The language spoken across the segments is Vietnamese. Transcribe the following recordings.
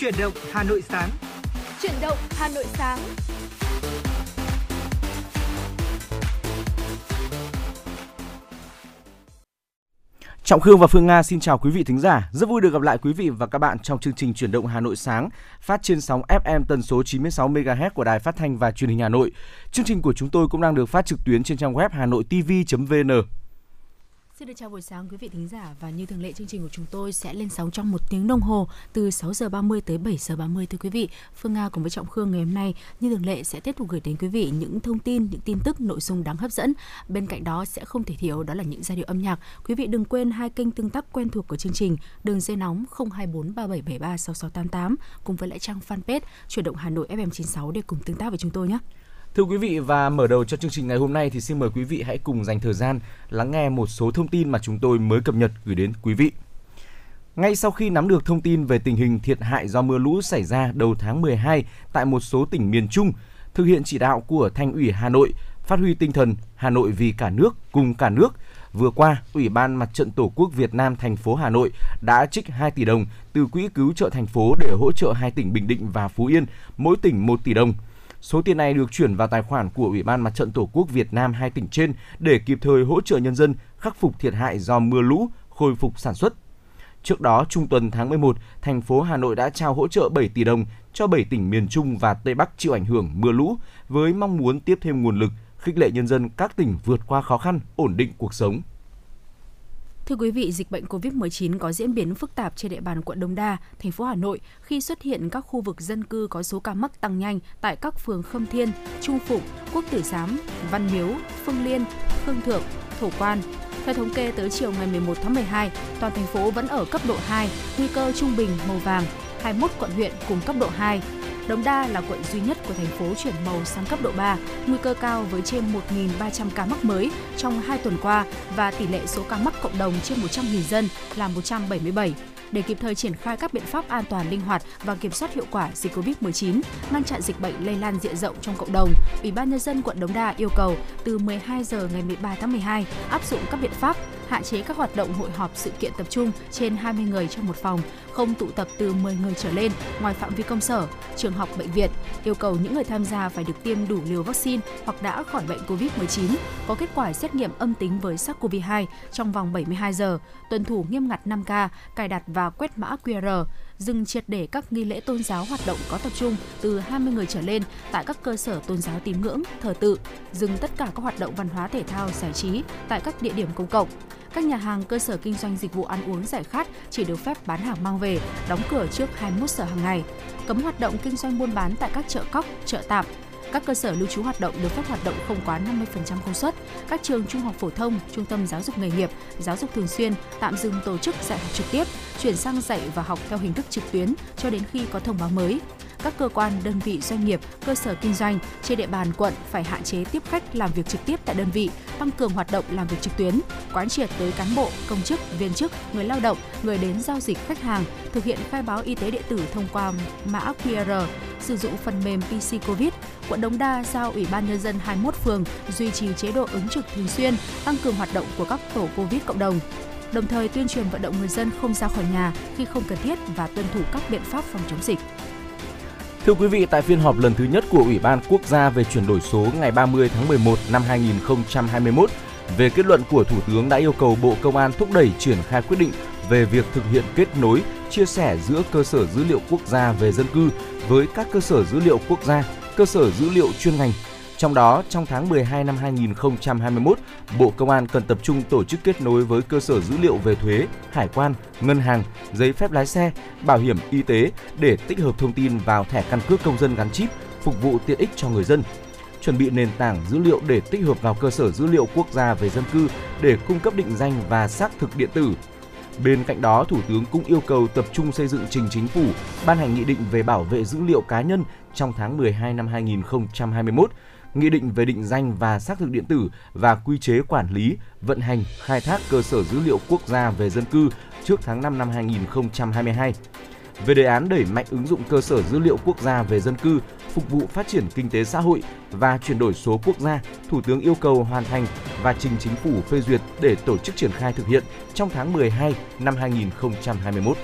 Chuyển động Hà Nội sáng. Chuyển động Hà Nội sáng. Trọng Khương và Phương Nga xin chào quý vị thính giả. Rất vui được gặp lại quý vị và các bạn trong chương trình Chuyển động Hà Nội sáng, phát trên sóng FM tần số 96 MHz của Đài Phát thanh và Truyền hình Hà Nội. Chương trình của chúng tôi cũng đang được phát trực tuyến trên trang web hanoitv.vn. Xin được chào buổi sáng quý vị thính giả và như thường lệ chương trình của chúng tôi sẽ lên sóng trong một tiếng đồng hồ từ 6 giờ 30 tới 7 giờ 30 thưa quý vị. Phương Nga cùng với Trọng Khương ngày hôm nay như thường lệ sẽ tiếp tục gửi đến quý vị những thông tin, những tin tức, nội dung đáng hấp dẫn. Bên cạnh đó sẽ không thể thiếu đó là những giai điệu âm nhạc. Quý vị đừng quên hai kênh tương tác quen thuộc của chương trình đường dây nóng 024 3773 6688 cùng với lại trang fanpage chuyển động Hà Nội FM96 để cùng tương tác với chúng tôi nhé. Thưa quý vị và mở đầu cho chương trình ngày hôm nay thì xin mời quý vị hãy cùng dành thời gian lắng nghe một số thông tin mà chúng tôi mới cập nhật gửi đến quý vị. Ngay sau khi nắm được thông tin về tình hình thiệt hại do mưa lũ xảy ra đầu tháng 12 tại một số tỉnh miền Trung, thực hiện chỉ đạo của Thành ủy Hà Nội phát huy tinh thần Hà Nội vì cả nước cùng cả nước, vừa qua, Ủy ban Mặt trận Tổ quốc Việt Nam thành phố Hà Nội đã trích 2 tỷ đồng từ quỹ cứu trợ thành phố để hỗ trợ hai tỉnh Bình Định và Phú Yên, mỗi tỉnh 1 tỷ đồng – Số tiền này được chuyển vào tài khoản của Ủy ban Mặt trận Tổ quốc Việt Nam hai tỉnh trên để kịp thời hỗ trợ nhân dân khắc phục thiệt hại do mưa lũ, khôi phục sản xuất. Trước đó, trung tuần tháng 11, thành phố Hà Nội đã trao hỗ trợ 7 tỷ đồng cho 7 tỉnh miền Trung và Tây Bắc chịu ảnh hưởng mưa lũ với mong muốn tiếp thêm nguồn lực, khích lệ nhân dân các tỉnh vượt qua khó khăn, ổn định cuộc sống. Thưa quý vị, dịch bệnh COVID-19 có diễn biến phức tạp trên địa bàn quận Đông Đa, thành phố Hà Nội khi xuất hiện các khu vực dân cư có số ca mắc tăng nhanh tại các phường Khâm Thiên, Trung Phụng, Quốc Tử Giám, Văn Miếu, Phương Liên, Khương Thượng, Thổ Quan. Theo thống kê tới chiều ngày 11 tháng 12, toàn thành phố vẫn ở cấp độ 2, nguy cơ trung bình màu vàng, 21 quận huyện cùng cấp độ 2, Đống Đa là quận duy nhất của thành phố chuyển màu sang cấp độ 3, nguy cơ cao với trên 1.300 ca mắc mới trong 2 tuần qua và tỷ lệ số ca mắc cộng đồng trên 100.000 dân là 177 để kịp thời triển khai các biện pháp an toàn linh hoạt và kiểm soát hiệu quả dịch Covid-19, ngăn chặn dịch bệnh lây lan diện rộng trong cộng đồng. Ủy ban nhân dân quận Đống Đa yêu cầu từ 12 giờ ngày 13 tháng 12 áp dụng các biện pháp hạn chế các hoạt động hội họp sự kiện tập trung trên 20 người trong một phòng, không tụ tập từ 10 người trở lên ngoài phạm vi công sở, trường học, bệnh viện. Yêu cầu những người tham gia phải được tiêm đủ liều vaccine hoặc đã khỏi bệnh COVID-19, có kết quả xét nghiệm âm tính với SARS-CoV-2 trong vòng 72 giờ, tuân thủ nghiêm ngặt 5K, cài đặt và quét mã QR, dừng triệt để các nghi lễ tôn giáo hoạt động có tập trung từ 20 người trở lên tại các cơ sở tôn giáo tín ngưỡng, thờ tự, dừng tất cả các hoạt động văn hóa thể thao giải trí tại các địa điểm công cộng các nhà hàng cơ sở kinh doanh dịch vụ ăn uống giải khát chỉ được phép bán hàng mang về, đóng cửa trước 21 giờ hàng ngày. Cấm hoạt động kinh doanh buôn bán tại các chợ cóc, chợ tạm, các cơ sở lưu trú hoạt động được phép hoạt động không quá 50% công suất. Các trường trung học phổ thông, trung tâm giáo dục nghề nghiệp, giáo dục thường xuyên tạm dừng tổ chức dạy học trực tiếp, chuyển sang dạy và học theo hình thức trực tuyến cho đến khi có thông báo mới các cơ quan, đơn vị doanh nghiệp, cơ sở kinh doanh trên địa bàn quận phải hạn chế tiếp khách làm việc trực tiếp tại đơn vị, tăng cường hoạt động làm việc trực tuyến, quán triệt tới cán bộ, công chức, viên chức, người lao động, người đến giao dịch khách hàng, thực hiện khai báo y tế điện tử thông qua mã QR, sử dụng phần mềm PC Covid. Quận Đống Đa giao Ủy ban nhân dân 21 phường duy trì chế độ ứng trực thường xuyên, tăng cường hoạt động của các tổ Covid cộng đồng đồng thời tuyên truyền vận động người dân không ra khỏi nhà khi không cần thiết và tuân thủ các biện pháp phòng chống dịch. Thưa quý vị, tại phiên họp lần thứ nhất của Ủy ban Quốc gia về chuyển đổi số ngày 30 tháng 11 năm 2021, về kết luận của Thủ tướng đã yêu cầu Bộ Công an thúc đẩy triển khai quyết định về việc thực hiện kết nối, chia sẻ giữa cơ sở dữ liệu quốc gia về dân cư với các cơ sở dữ liệu quốc gia, cơ sở dữ liệu chuyên ngành trong đó, trong tháng 12 năm 2021, Bộ Công an cần tập trung tổ chức kết nối với cơ sở dữ liệu về thuế, hải quan, ngân hàng, giấy phép lái xe, bảo hiểm y tế để tích hợp thông tin vào thẻ căn cước công dân gắn chip, phục vụ tiện ích cho người dân chuẩn bị nền tảng dữ liệu để tích hợp vào cơ sở dữ liệu quốc gia về dân cư để cung cấp định danh và xác thực điện tử. Bên cạnh đó, Thủ tướng cũng yêu cầu tập trung xây dựng trình chính phủ, ban hành nghị định về bảo vệ dữ liệu cá nhân trong tháng 12 năm 2021 Nghị định về định danh và xác thực điện tử và quy chế quản lý, vận hành, khai thác cơ sở dữ liệu quốc gia về dân cư trước tháng 5 năm 2022. Về đề án đẩy mạnh ứng dụng cơ sở dữ liệu quốc gia về dân cư, phục vụ phát triển kinh tế xã hội và chuyển đổi số quốc gia, Thủ tướng yêu cầu hoàn thành và trình chính phủ phê duyệt để tổ chức triển khai thực hiện trong tháng 12 năm 2021.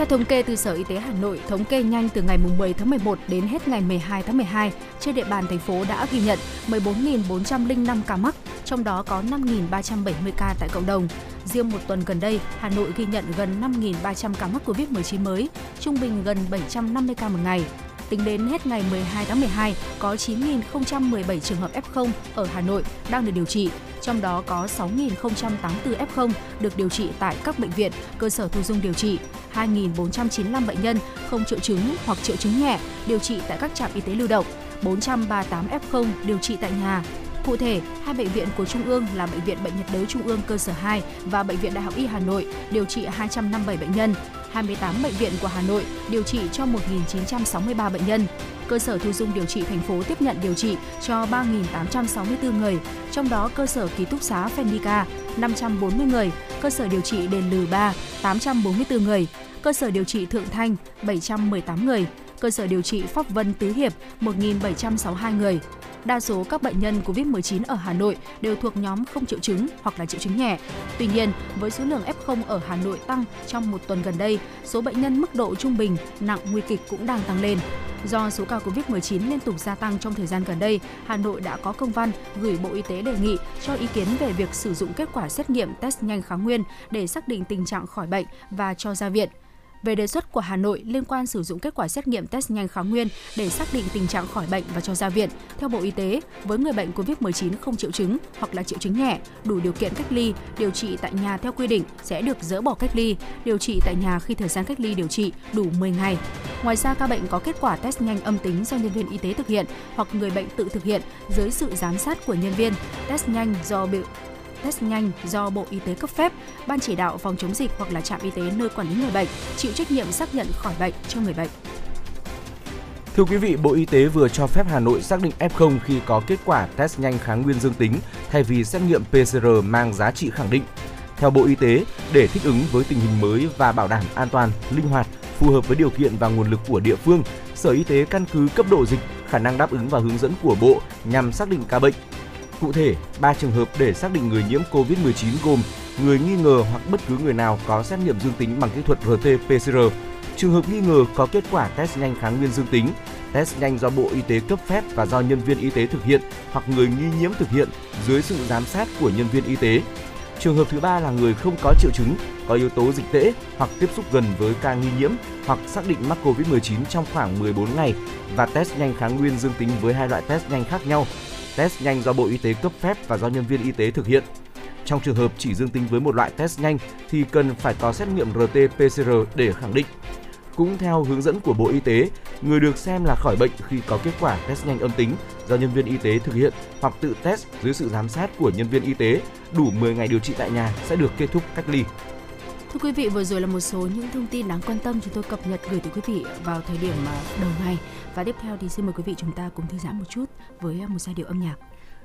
Theo thống kê từ Sở Y tế Hà Nội, thống kê nhanh từ ngày 10 tháng 11 đến hết ngày 12 tháng 12, trên địa bàn thành phố đã ghi nhận 14.405 ca mắc, trong đó có 5.370 ca tại cộng đồng. Riêng một tuần gần đây, Hà Nội ghi nhận gần 5.300 ca mắc COVID-19 mới, trung bình gần 750 ca một ngày. Tính đến hết ngày 12 tháng 12, có 9.017 trường hợp F0 ở Hà Nội đang được điều trị, trong đó có 6.084 F0 được điều trị tại các bệnh viện, cơ sở thu dung điều trị, 2.495 bệnh nhân không triệu chứng hoặc triệu chứng nhẹ điều trị tại các trạm y tế lưu động, 438 F0 điều trị tại nhà. Cụ thể, hai bệnh viện của Trung ương là Bệnh viện Bệnh nhiệt đới Trung ương cơ sở 2 và Bệnh viện Đại học Y Hà Nội điều trị 257 bệnh nhân. 28 bệnh viện của Hà Nội điều trị cho 1.963 bệnh nhân. Cơ sở thu dung điều trị thành phố tiếp nhận điều trị cho 3.864 người, trong đó cơ sở ký túc xá Fendica 540 người, cơ sở điều trị đền lừ 3 844 người, cơ sở điều trị Thượng Thanh 718 người, cơ sở điều trị Pháp Vân Tứ Hiệp 1.762 người. Đa số các bệnh nhân COVID-19 ở Hà Nội đều thuộc nhóm không triệu chứng hoặc là triệu chứng nhẹ. Tuy nhiên, với số lượng F0 ở Hà Nội tăng trong một tuần gần đây, số bệnh nhân mức độ trung bình, nặng, nguy kịch cũng đang tăng lên. Do số ca COVID-19 liên tục gia tăng trong thời gian gần đây, Hà Nội đã có công văn gửi Bộ Y tế đề nghị cho ý kiến về việc sử dụng kết quả xét nghiệm test nhanh kháng nguyên để xác định tình trạng khỏi bệnh và cho ra viện về đề xuất của Hà Nội liên quan sử dụng kết quả xét nghiệm test nhanh kháng nguyên để xác định tình trạng khỏi bệnh và cho ra viện. Theo Bộ Y tế, với người bệnh COVID-19 không triệu chứng hoặc là triệu chứng nhẹ, đủ điều kiện cách ly, điều trị tại nhà theo quy định sẽ được dỡ bỏ cách ly, điều trị tại nhà khi thời gian cách ly điều trị đủ 10 ngày. Ngoài ra, ca bệnh có kết quả test nhanh âm tính do nhân viên y tế thực hiện hoặc người bệnh tự thực hiện dưới sự giám sát của nhân viên, test nhanh do bị test nhanh do Bộ Y tế cấp phép, ban chỉ đạo phòng chống dịch hoặc là trạm y tế nơi quản lý người bệnh chịu trách nhiệm xác nhận khỏi bệnh cho người bệnh. Thưa quý vị, Bộ Y tế vừa cho phép Hà Nội xác định F0 khi có kết quả test nhanh kháng nguyên dương tính thay vì xét nghiệm PCR mang giá trị khẳng định. Theo Bộ Y tế, để thích ứng với tình hình mới và bảo đảm an toàn, linh hoạt, phù hợp với điều kiện và nguồn lực của địa phương, Sở Y tế căn cứ cấp độ dịch, khả năng đáp ứng và hướng dẫn của Bộ nhằm xác định ca bệnh, Cụ thể, 3 trường hợp để xác định người nhiễm COVID-19 gồm người nghi ngờ hoặc bất cứ người nào có xét nghiệm dương tính bằng kỹ thuật RT-PCR, trường hợp nghi ngờ có kết quả test nhanh kháng nguyên dương tính, test nhanh do Bộ Y tế cấp phép và do nhân viên y tế thực hiện hoặc người nghi nhiễm thực hiện dưới sự giám sát của nhân viên y tế. Trường hợp thứ ba là người không có triệu chứng, có yếu tố dịch tễ hoặc tiếp xúc gần với ca nghi nhiễm hoặc xác định mắc COVID-19 trong khoảng 14 ngày và test nhanh kháng nguyên dương tính với hai loại test nhanh khác nhau test nhanh do Bộ Y tế cấp phép và do nhân viên y tế thực hiện. Trong trường hợp chỉ dương tính với một loại test nhanh thì cần phải có xét nghiệm RT-PCR để khẳng định. Cũng theo hướng dẫn của Bộ Y tế, người được xem là khỏi bệnh khi có kết quả test nhanh âm tính do nhân viên y tế thực hiện hoặc tự test dưới sự giám sát của nhân viên y tế đủ 10 ngày điều trị tại nhà sẽ được kết thúc cách ly. Thưa quý vị, vừa rồi là một số những thông tin đáng quan tâm chúng tôi cập nhật gửi tới quý vị vào thời điểm à, đầu ngày. Và tiếp theo thì xin mời quý vị chúng ta cùng thư giãn một chút với à, một giai điệu âm nhạc.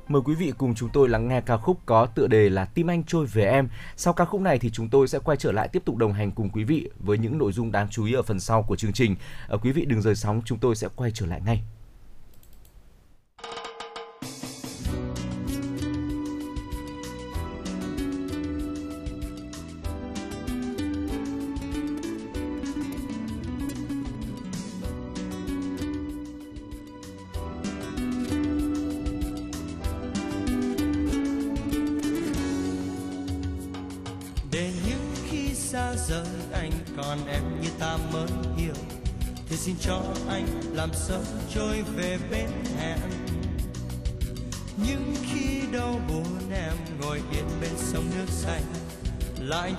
Mời quý vị cùng chúng tôi lắng nghe ca khúc có tựa đề là Tim Anh Trôi Về Em. Sau ca khúc này thì chúng tôi sẽ quay trở lại tiếp tục đồng hành cùng quý vị với những nội dung đáng chú ý ở phần sau của chương trình. Ờ, quý vị đừng rời sóng, chúng tôi sẽ quay trở lại ngay.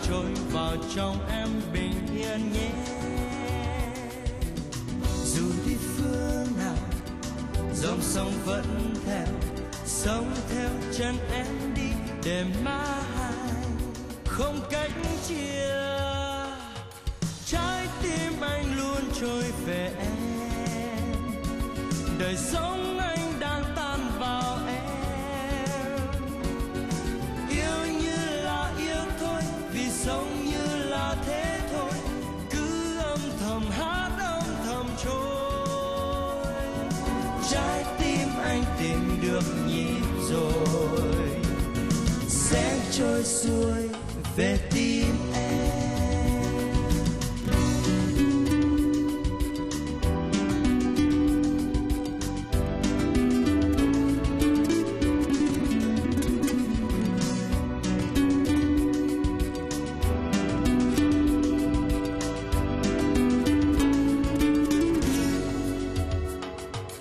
Trôi vào trong em bình yên nhé. Dù đi phương nào, dòng sông vẫn theo, sống theo chân em đi để mãi không cách chia, trái tim anh luôn trôi về em. Đời sống trôi xuôi về tim em.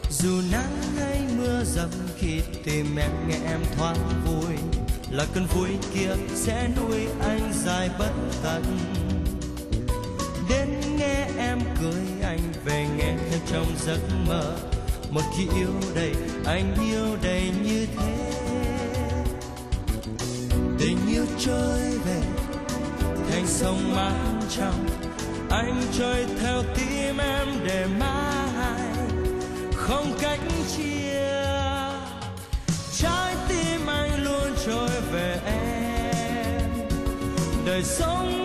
Dù nắng hay mưa dầm khi tìm em nghe em thoáng là cơn vui kia sẽ nuôi anh dài bất tận. Đến nghe em cười, anh về nghe theo trong giấc mơ. Một khi yêu đầy, anh yêu đầy như thế. Tình yêu trôi về, thành sông mát trong. Anh trôi theo tim em để mãi. Không cách chia đời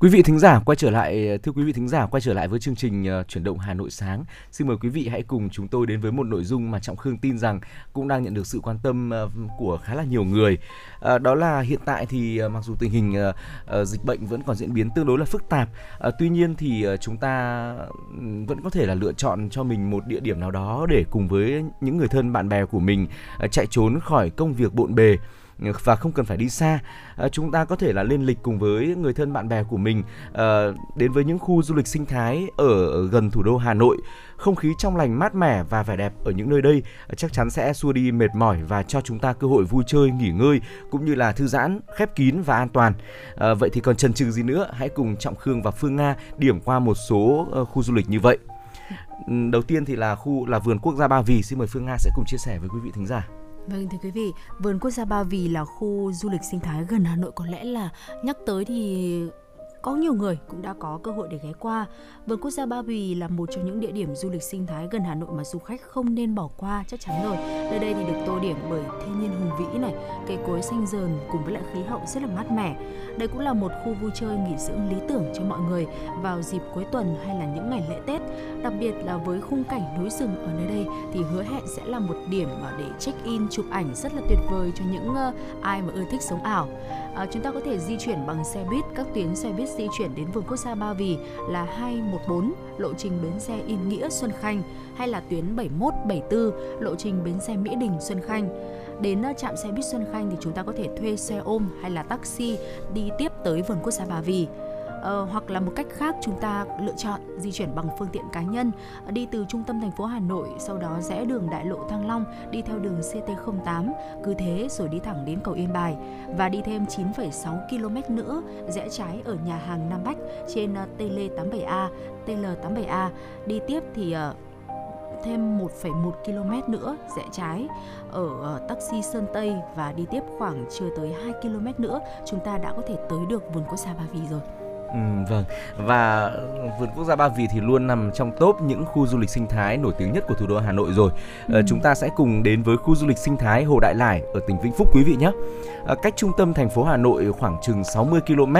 Quý vị thính giả quay trở lại thưa quý vị thính giả quay trở lại với chương trình ờ, chuyển động Hà Nội sáng. Xin mời quý vị hãy cùng chúng tôi đến với một nội dung mà Trọng Khương tin rằng cũng đang nhận được sự quan tâm ờ, của khá là nhiều người. Ờ, đó là hiện tại thì mặc dù tình hình dịch bệnh vẫn còn diễn biến tương đối là phức tạp, tuy nhiên thì chúng ta vẫn có thể là lựa chọn cho mình một địa điểm nào đó để cùng với những người thân bạn bè của mình chạy trốn khỏi công việc bộn bề và không cần phải đi xa. À, chúng ta có thể là lên lịch cùng với người thân bạn bè của mình à, đến với những khu du lịch sinh thái ở gần thủ đô Hà Nội. Không khí trong lành mát mẻ và vẻ đẹp ở những nơi đây à, chắc chắn sẽ xua đi mệt mỏi và cho chúng ta cơ hội vui chơi nghỉ ngơi cũng như là thư giãn khép kín và an toàn. À, vậy thì còn chần chừ gì nữa hãy cùng Trọng Khương và Phương Nga điểm qua một số ờ, khu du lịch như vậy. Đầu tiên thì là khu là vườn quốc gia Ba Vì. Xin mời Phương Nga sẽ cùng chia sẻ với quý vị thính giả. Vâng thưa quý vị, vườn quốc gia Ba Vì là khu du lịch sinh thái gần Hà Nội có lẽ là nhắc tới thì có nhiều người cũng đã có cơ hội để ghé qua. Vườn quốc gia Ba Vì là một trong những địa điểm du lịch sinh thái gần Hà Nội mà du khách không nên bỏ qua chắc chắn rồi. Nơi đây thì được tô điểm bởi thiên nhiên hùng vĩ này, cây cối xanh dờn cùng với lại khí hậu rất là mát mẻ. Đây cũng là một khu vui chơi nghỉ dưỡng lý tưởng cho mọi người vào dịp cuối tuần hay là những ngày lễ Tết. Đặc biệt là với khung cảnh núi rừng ở nơi đây thì hứa hẹn sẽ là một điểm để check in chụp ảnh rất là tuyệt vời cho những ờ, ai mà ưa thích sống ảo. À, chúng ta có thể di chuyển bằng xe buýt các tuyến xe buýt di chuyển đến vườn quốc gia Ba Vì là 214, lộ trình bến xe Yên Nghĩa Xuân Khanh hay là tuyến 71, 74, lộ trình bến xe Mỹ Đình Xuân Khanh. Đến ờ, trạm xe buýt Xuân Khanh thì chúng ta có thể thuê xe ôm hay là taxi đi tiếp tới vườn quốc gia Ba Vì uh, hoặc là một cách khác chúng ta lựa chọn di chuyển bằng phương tiện cá nhân ờ, đi từ trung tâm thành phố Hà Nội sau đó rẽ đường đại lộ Thăng Long đi theo đường CT08 cứ thế rồi đi thẳng đến cầu Yên Bài. Và đi thêm 9,6 km nữa rẽ trái ở nhà hàng Nam Bách trên uh, TL87A TL87A đi tiếp thì uh, thêm 1,1 km nữa rẽ trái ở taxi Sơn Tây. Và đi tiếp khoảng chưa tới 2 km nữa chúng ta đã có thể tới được vườn quốc gia Ba Vì rồi. Ừ, vâng và vườn quốc gia Ba Vì thì luôn nằm trong top những khu du lịch sinh thái nổi tiếng nhất của thủ đô Hà Nội rồi. Ờ, ừ. chúng ta sẽ cùng đến với khu du lịch sinh thái Hồ Đại Lải ở tỉnh Vĩnh Phúc quý vị nhé. À, cách trung tâm thành phố Hà Nội khoảng chừng 60 km,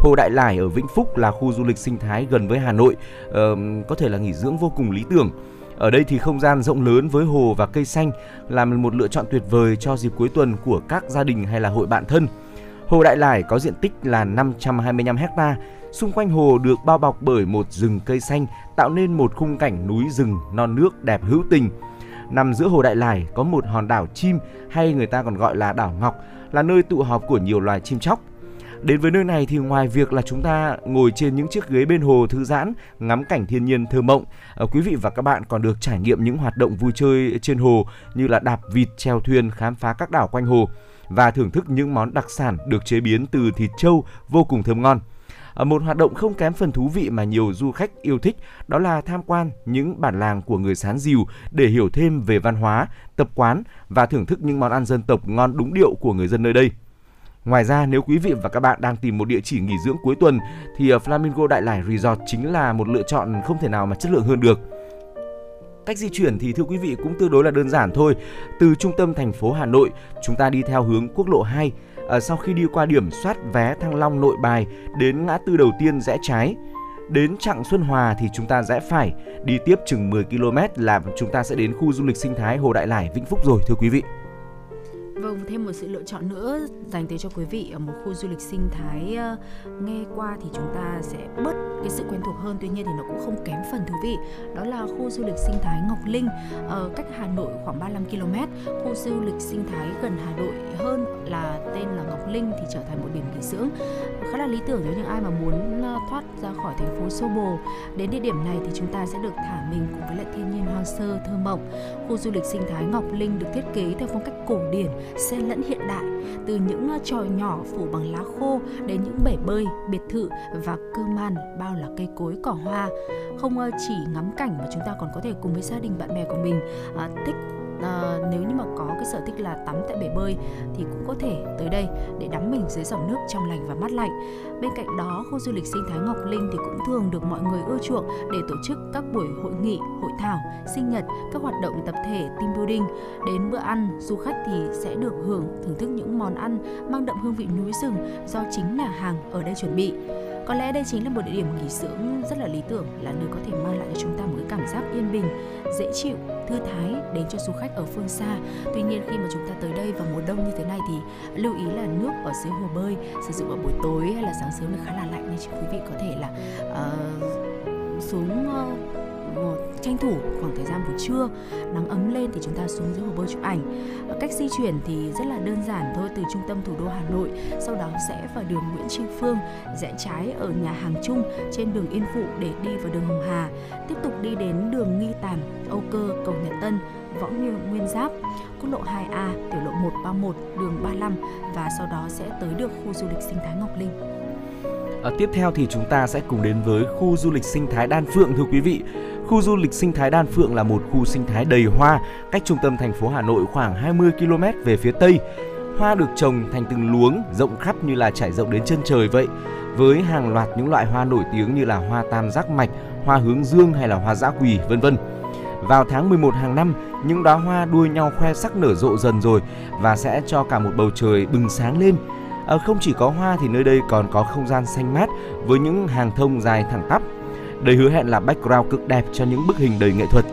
Hồ Đại Lải ở Vĩnh Phúc là khu du lịch sinh thái gần với Hà Nội, à, có thể là nghỉ dưỡng vô cùng lý tưởng. Ở đây thì không gian rộng lớn với hồ và cây xanh là một lựa chọn tuyệt vời cho dịp cuối tuần của các gia đình hay là hội bạn thân. Hồ Đại Lải có diện tích là 525 ha. Xung quanh hồ được bao bọc bởi một rừng cây xanh tạo nên một khung cảnh núi rừng non nước đẹp hữu tình. Nằm giữa hồ Đại Lải có một hòn đảo chim hay người ta còn gọi là đảo Ngọc là nơi tụ họp của nhiều loài chim chóc. Đến với nơi này thì ngoài việc là chúng ta ngồi trên những chiếc ghế bên hồ thư giãn, ngắm cảnh thiên nhiên thơ mộng, ờ, quý vị và các bạn còn được trải nghiệm những hoạt động vui chơi trên hồ như là đạp vịt, chèo thuyền, khám phá các đảo quanh hồ và thưởng thức những món đặc sản được chế biến từ thịt trâu vô cùng thơm ngon. Một hoạt động không kém phần thú vị mà nhiều du khách yêu thích đó là tham quan những bản làng của người Sán Dìu để hiểu thêm về văn hóa, tập quán và thưởng thức những món ăn dân tộc ngon đúng điệu của người dân nơi đây. Ngoài ra, nếu quý vị và các bạn đang tìm một địa chỉ nghỉ dưỡng cuối tuần thì Flamingo Đại Lải Resort chính là một lựa chọn không thể nào mà chất lượng hơn được. Cách di chuyển thì thưa quý vị cũng tương đối là đơn giản thôi. Từ trung tâm thành phố Hà Nội, chúng ta đi theo hướng quốc lộ 2. À, sau khi đi qua điểm soát vé Thăng Long Nội Bài đến ngã tư đầu tiên rẽ trái. Đến chặng Xuân Hòa thì chúng ta rẽ phải, đi tiếp chừng 10 km là chúng ta sẽ đến khu du lịch sinh thái Hồ Đại Lải Vĩnh Phúc rồi thưa quý vị. Vâng, thêm một sự lựa chọn nữa dành tới cho quý vị ở một khu du lịch sinh thái ờ, nghe qua thì chúng ta sẽ bớt cái sự quen thuộc hơn. Tuy nhiên thì nó cũng không kém phần thú vị đó là khu du lịch sinh thái Ngọc Linh ở cách Hà Nội khoảng 35 km khu du lịch sinh thái gần Hà Nội hơn là tên là Ngọc Linh thì trở thành một điểm nghỉ dưỡng. Khá là lý tưởng cho những ai mà muốn ờ, thoát ra khỏi thành phố xô bồ. Đến địa điểm này thì chúng ta sẽ được thả mình cùng với lại thiên nhiên hoang sơ thơ mộng. Khu du lịch sinh thái Ngọc Linh được thiết kế theo phong cách cổ điển xen lẫn hiện đại, từ những trò tròi nhỏ phủ bằng lá khô đến những bể bơi, biệt thự và cơ man bao là cây cối, cỏ hoa. Không ờ, chỉ ngắm cảnh mà chúng ta còn có thể cùng với gia đình, bạn bè của mình ờ, thích à, nếu như mà có cái sở thích là tắm tại bể bơi thì cũng có thể tới đây để đắm mình dưới dòng nước trong lành và mát lạnh. Bên cạnh đó khu du lịch sinh thái Ngọc Linh thì cũng thường được mọi người ưa chuộng để tổ chức các buổi hội nghị hội thảo sinh nhật các hoạt động tập thể team building. Đến bữa ăn du khách thì sẽ được hưởng thưởng thức những món ăn mang đậm hương vị núi rừng do chính nhà hàng ở đây chuẩn bị có lẽ đây chính là một địa điểm nghỉ dưỡng rất là lý tưởng là nơi có thể mang lại cho chúng ta một cái cảm giác yên bình dễ chịu thư thái đến cho du khách ở phương xa. Tuy nhiên khi mà chúng ta tới đây vào mùa đông như thế này thì lưu ý là nước ở dưới hồ bơi sử dụng vào buổi tối hay là sáng sớm thì khá là lạnh nên quý vị có thể là uh, xuống uh, tranh thủ khoảng thời gian buổi trưa nắng ấm lên thì chúng ta xuống dưới hồ bơi chụp ảnh ờ, cách di chuyển thì rất là đơn giản thôi từ trung tâm thủ đô Hà Nội sau đó sẽ vào đường Nguyễn Tri Phương rẽ trái ở nhà hàng chung trên đường Yên Phụ để đi vào đường Hồng Hà tiếp tục đi đến đường Nghi Tàn Âu Cơ cầu Nhật Tân Võ Nguyên, Nguyên Giáp, quốc lộ 2A, tiểu lộ 131, đường 35 và sau đó sẽ tới được khu du lịch sinh thái Ngọc Linh. À, tiếp theo thì chúng ta sẽ cùng đến với khu du lịch sinh thái Đan Phượng thưa quý vị. Khu du lịch sinh thái Đan Phượng là một khu sinh thái đầy hoa, cách trung tâm thành phố Hà Nội khoảng 20 km về phía tây. Hoa được trồng thành từng luống rộng khắp như là trải rộng đến chân trời vậy, với hàng loạt những loại hoa nổi tiếng như là hoa tam giác mạch, hoa hướng dương hay là hoa dã quỳ, vân vân. Vào tháng 11 hàng năm, những đóa hoa đua nhau khoe sắc nở rộ dần rồi và sẽ cho cả một bầu trời bừng sáng lên. À, không chỉ có hoa thì nơi đây còn có không gian xanh mát với những hàng thông dài thẳng tắp. Đây hứa hẹn là background cực đẹp cho những bức hình đầy nghệ thuật.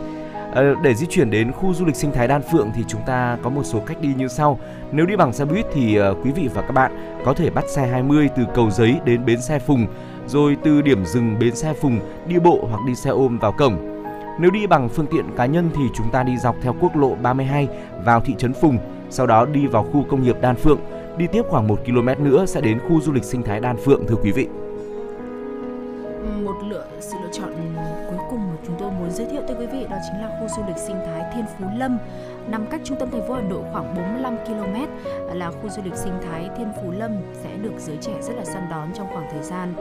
Ờ, để di chuyển đến khu du lịch sinh thái Đan Phượng thì chúng ta có một số cách đi như sau. Nếu đi bằng xe buýt thì ờ, quý vị và các bạn có thể bắt xe 20 từ cầu giấy đến bến xe Phùng, rồi từ điểm dừng bến xe Phùng đi bộ hoặc đi xe ôm vào cổng. Nếu đi bằng phương tiện cá nhân thì chúng ta đi dọc theo quốc lộ 32 vào thị trấn Phùng, sau đó đi vào khu công nghiệp Đan Phượng, đi tiếp khoảng 1 km nữa sẽ đến khu du lịch sinh thái Đan Phượng thưa quý vị. Một lựa, sự lựa chọn cuối cùng mà chúng tôi muốn giới thiệu tới quý vị đó chính là khu du lịch sinh thái Thiên Phú Lâm, nằm cách trung tâm thành phố Hà Nội khoảng 45 km là khu du lịch sinh thái Thiên Phú Lâm sẽ được giới trẻ rất là săn đón trong khoảng thời gian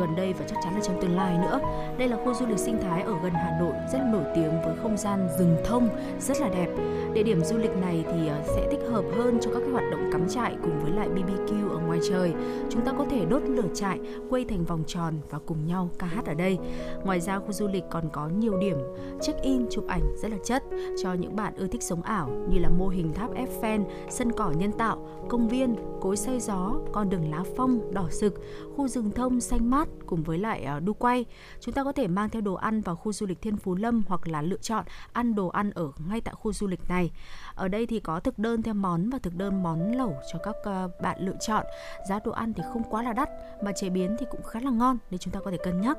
gần đây và chắc chắn là trong tương lai nữa. Đây là khu du lịch sinh thái ở gần Hà Nội rất nổi tiếng với không gian rừng thông rất là đẹp. Địa điểm du lịch này thì ờ, sẽ thích hợp hơn cho các cái hoạt động cắm trại cùng với lại BBQ ở ngoài trời. Chúng ta có thể đốt lửa trại, quay thành vòng tròn và cùng nhau ca hát ở đây. Ngoài ra khu du lịch còn có nhiều điểm check-in chụp ảnh rất là chất cho những bạn ưa thích sống ảo như là mô hình tháp Eiffel, sân cỏ nhân tạo, công viên, cối xay gió, con đường lá phong đỏ sực, khu rừng thông xanh mát cùng với lại à, đu quay. Chúng ta có thể mang theo đồ ăn vào khu du lịch Thiên Phú Lâm hoặc là lựa chọn ăn đồ ăn ở ngay tại khu du lịch này. Ở đây thì có thực đơn theo món và thực đơn món lẩu cho các ờ, bạn lựa chọn. Giá đồ ăn thì không quá là đắt mà chế biến thì cũng khá là ngon nên chúng ta có thể cân nhắc.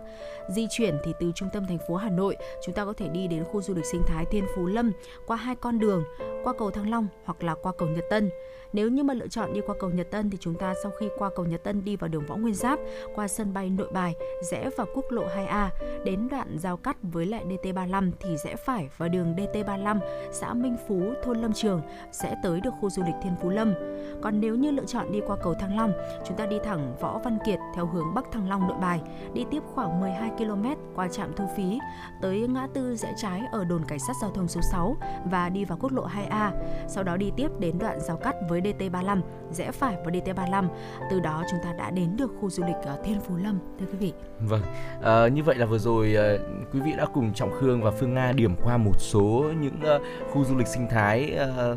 Di chuyển thì từ trung tâm thành phố Hà Nội, chúng ta có thể đi đến khu du lịch sinh thái Thiên Phú Lâm qua hai con đường, qua cầu Thăng Long hoặc là qua cầu Nhật Tân. Nếu như mà lựa chọn đi qua cầu Nhật Tân thì chúng ta sau khi qua cầu Nhật Tân đi vào đường Võ Nguyên Giáp, qua sân bay Nội Bài, rẽ vào quốc lộ 2A, đến đoạn giao cắt với lại DT35 thì rẽ phải vào đường DT35, xã Minh Phú, thôn Lâm Trường sẽ tới được khu du lịch Thiên Phú Lâm. Còn nếu như lựa chọn đi qua cầu Thăng Long, chúng ta đi thẳng Võ Văn Kiệt theo hướng Bắc Thăng Long Nội Bài, đi tiếp khoảng 12 km qua trạm thu phí tới ngã tư rẽ trái ở đồn cảnh sát giao thông số 6 và đi vào quốc lộ 2A. Sau đó đi tiếp đến đoạn giao cắt với DT35, rẽ phải vào DT35. Từ đó chúng ta đã đến được khu du lịch ờ, Thiên Phú Lâm thưa quý vị. Vâng, à, như vậy là vừa rồi à, quý vị đã cùng Trọng Khương và Phương Nga điểm qua một số những à, khu du lịch sinh thái à,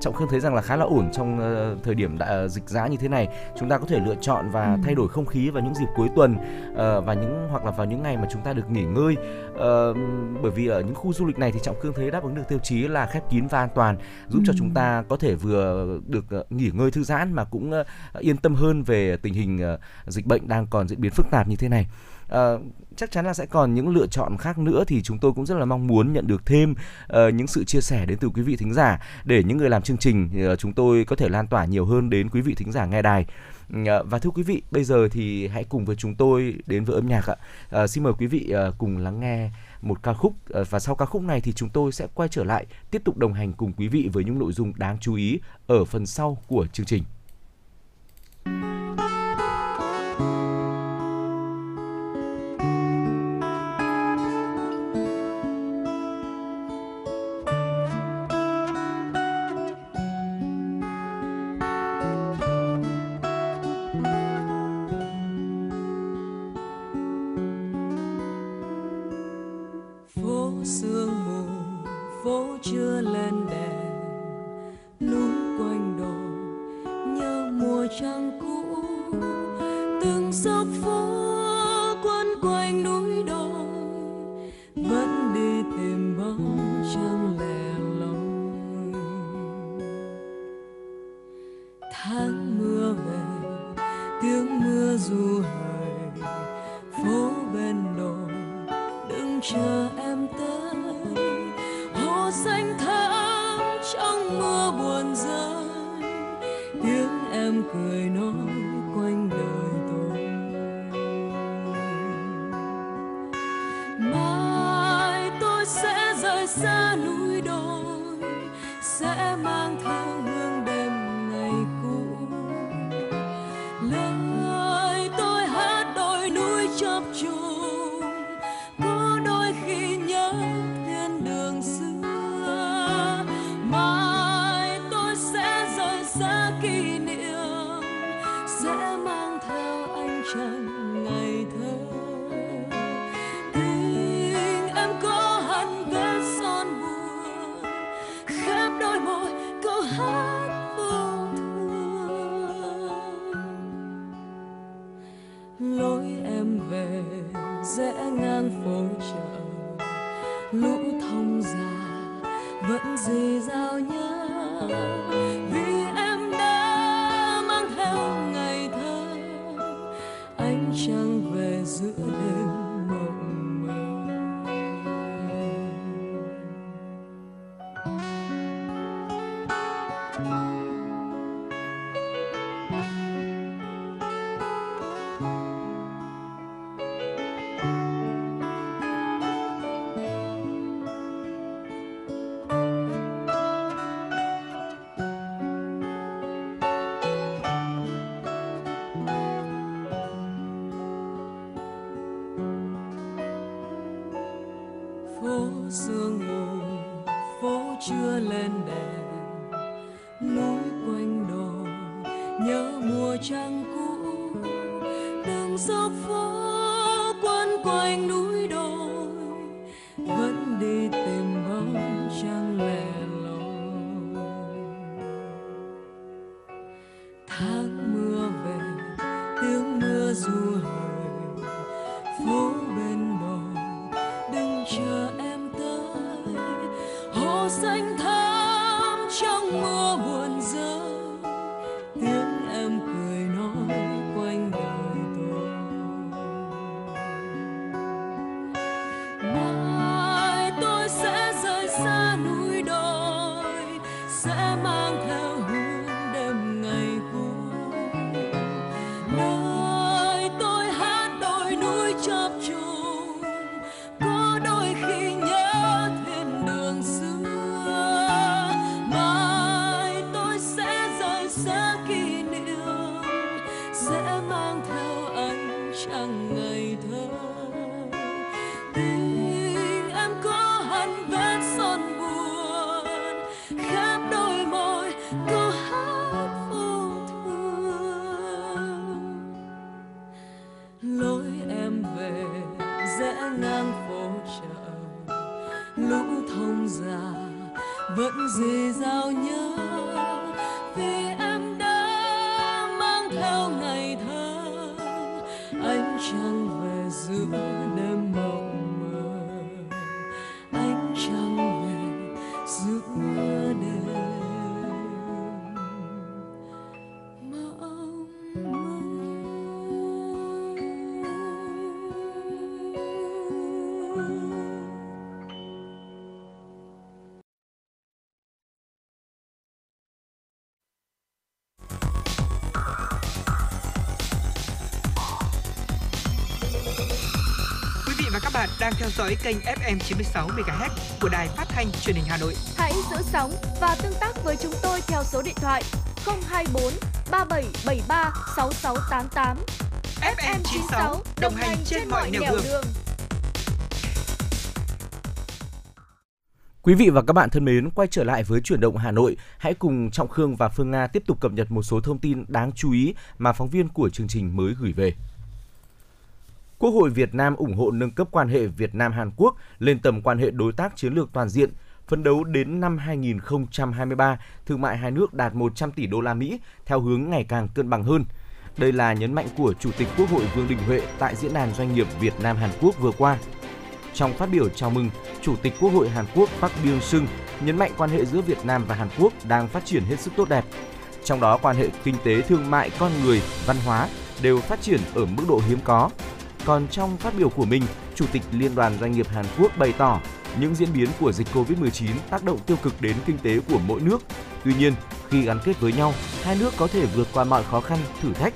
Trọng Khương thấy rằng là khá là ổn trong uh, thời điểm đã, dịch giá như thế này. Chúng ta có thể lựa chọn và ừ. thay đổi không khí vào những dịp cuối tuần uh, và những hoặc là vào những ngày mà chúng ta được nghỉ ngơi. Uh, bởi vì ở những khu du lịch này thì Trọng Khương thấy đáp ứng được tiêu chí là khép kín và an toàn, giúp ừ. cho chúng ta có thể vừa được uh, nghỉ ngơi thư giãn mà cũng uh, yên tâm hơn về tình hình uh, dịch bệnh đang còn diễn biến phức tạp như thế này. Uh, chắc chắn là sẽ còn những lựa chọn khác nữa thì chúng tôi cũng rất là mong muốn nhận được thêm uh, những sự chia sẻ đến từ quý vị thính giả để những người làm chương trình uh, chúng tôi có thể lan tỏa nhiều hơn đến quý vị thính giả nghe đài. Uh, và thưa quý vị, bây giờ thì hãy cùng với chúng tôi đến với âm nhạc ạ. Uh, xin mời quý vị uh, cùng lắng nghe một ca khúc và sau ca khúc này thì chúng tôi sẽ quay trở lại tiếp tục đồng hành cùng quý vị với những nội dung đáng chú ý ở phần sau của chương trình. Đôi sẽ mãi xanh thắm đang theo dõi kênh FM 96 MHz của đài phát thanh truyền hình Hà Nội. Hãy giữ sóng và tương tác với chúng tôi theo số điện thoại 024 3773 6688. FM 96 đồng hành trên mọi nẻo đường. Quý vị và các bạn thân mến, quay trở lại với chuyển động Hà Nội, hãy cùng Trọng Khương và Phương Nga tiếp tục cập nhật một số thông tin đáng chú ý mà phóng viên của chương trình mới gửi về. Quốc hội Việt Nam ủng hộ nâng cấp quan hệ Việt Nam Hàn Quốc lên tầm quan hệ đối tác chiến lược toàn diện, phấn đấu đến năm 2023, thương mại hai nước đạt 100 tỷ đô la Mỹ theo hướng ngày càng cân bằng hơn. Đây là nhấn mạnh của Chủ tịch Quốc hội Vương Đình Huệ tại diễn đàn doanh nghiệp Việt Nam Hàn Quốc vừa qua. Trong phát biểu chào mừng, Chủ tịch Quốc hội Hàn Quốc Park Byung-sung nhấn mạnh quan hệ giữa Việt Nam và Hàn Quốc đang phát triển hết sức tốt đẹp. Trong đó quan hệ kinh tế, thương mại, con người, văn hóa đều phát triển ở mức độ hiếm có. Còn trong phát biểu của mình, Chủ tịch Liên đoàn Doanh nghiệp Hàn Quốc bày tỏ những diễn biến của dịch Covid-19 tác động tiêu cực đến kinh tế của mỗi nước. Tuy nhiên, khi gắn kết với nhau, hai nước có thể vượt qua mọi khó khăn, thử thách.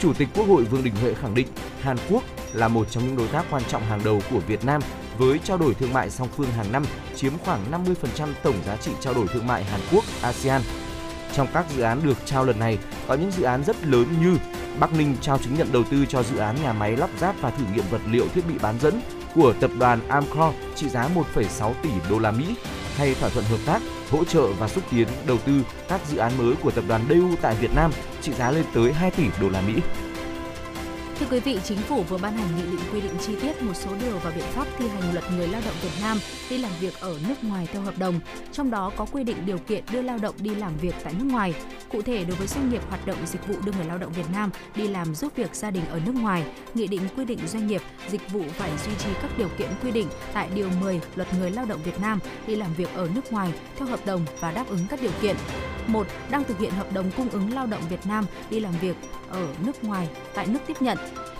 Chủ tịch Quốc hội Vương Đình Huệ khẳng định Hàn Quốc là một trong những đối tác quan trọng hàng đầu của Việt Nam với trao đổi thương mại song phương hàng năm chiếm khoảng 50% tổng giá trị trao đổi thương mại Hàn Quốc ASEAN. Trong các dự án được trao lần này, có những dự án rất lớn như Bắc Ninh trao chứng nhận đầu tư cho dự án nhà máy lắp ráp và thử nghiệm vật liệu thiết bị bán dẫn của tập đoàn Amcor trị giá 1,6 tỷ đô la Mỹ hay thỏa thuận hợp tác hỗ trợ và xúc tiến đầu tư các dự án mới của tập đoàn Du tại Việt Nam trị giá lên tới 2 tỷ đô la Mỹ. Thưa quý vị, Chính phủ vừa ban hành nghị định quy định chi tiết một số điều và biện pháp thi hành luật người lao động Việt Nam đi làm việc ở nước ngoài theo hợp đồng, trong đó có quy định điều kiện đưa lao động đi làm việc tại nước ngoài. Cụ thể, đối với doanh nghiệp hoạt động dịch vụ đưa người lao động Việt Nam đi làm giúp việc gia đình ở nước ngoài, nghị định quy định doanh nghiệp dịch vụ phải duy trì các điều kiện quy định tại điều 10 Luật người lao động Việt Nam đi làm việc ở nước ngoài theo hợp đồng và đáp ứng các điều kiện một Đang thực hiện hợp đồng cung ứng lao động Việt Nam đi làm việc ở nước ngoài, tại nước tiếp nhận.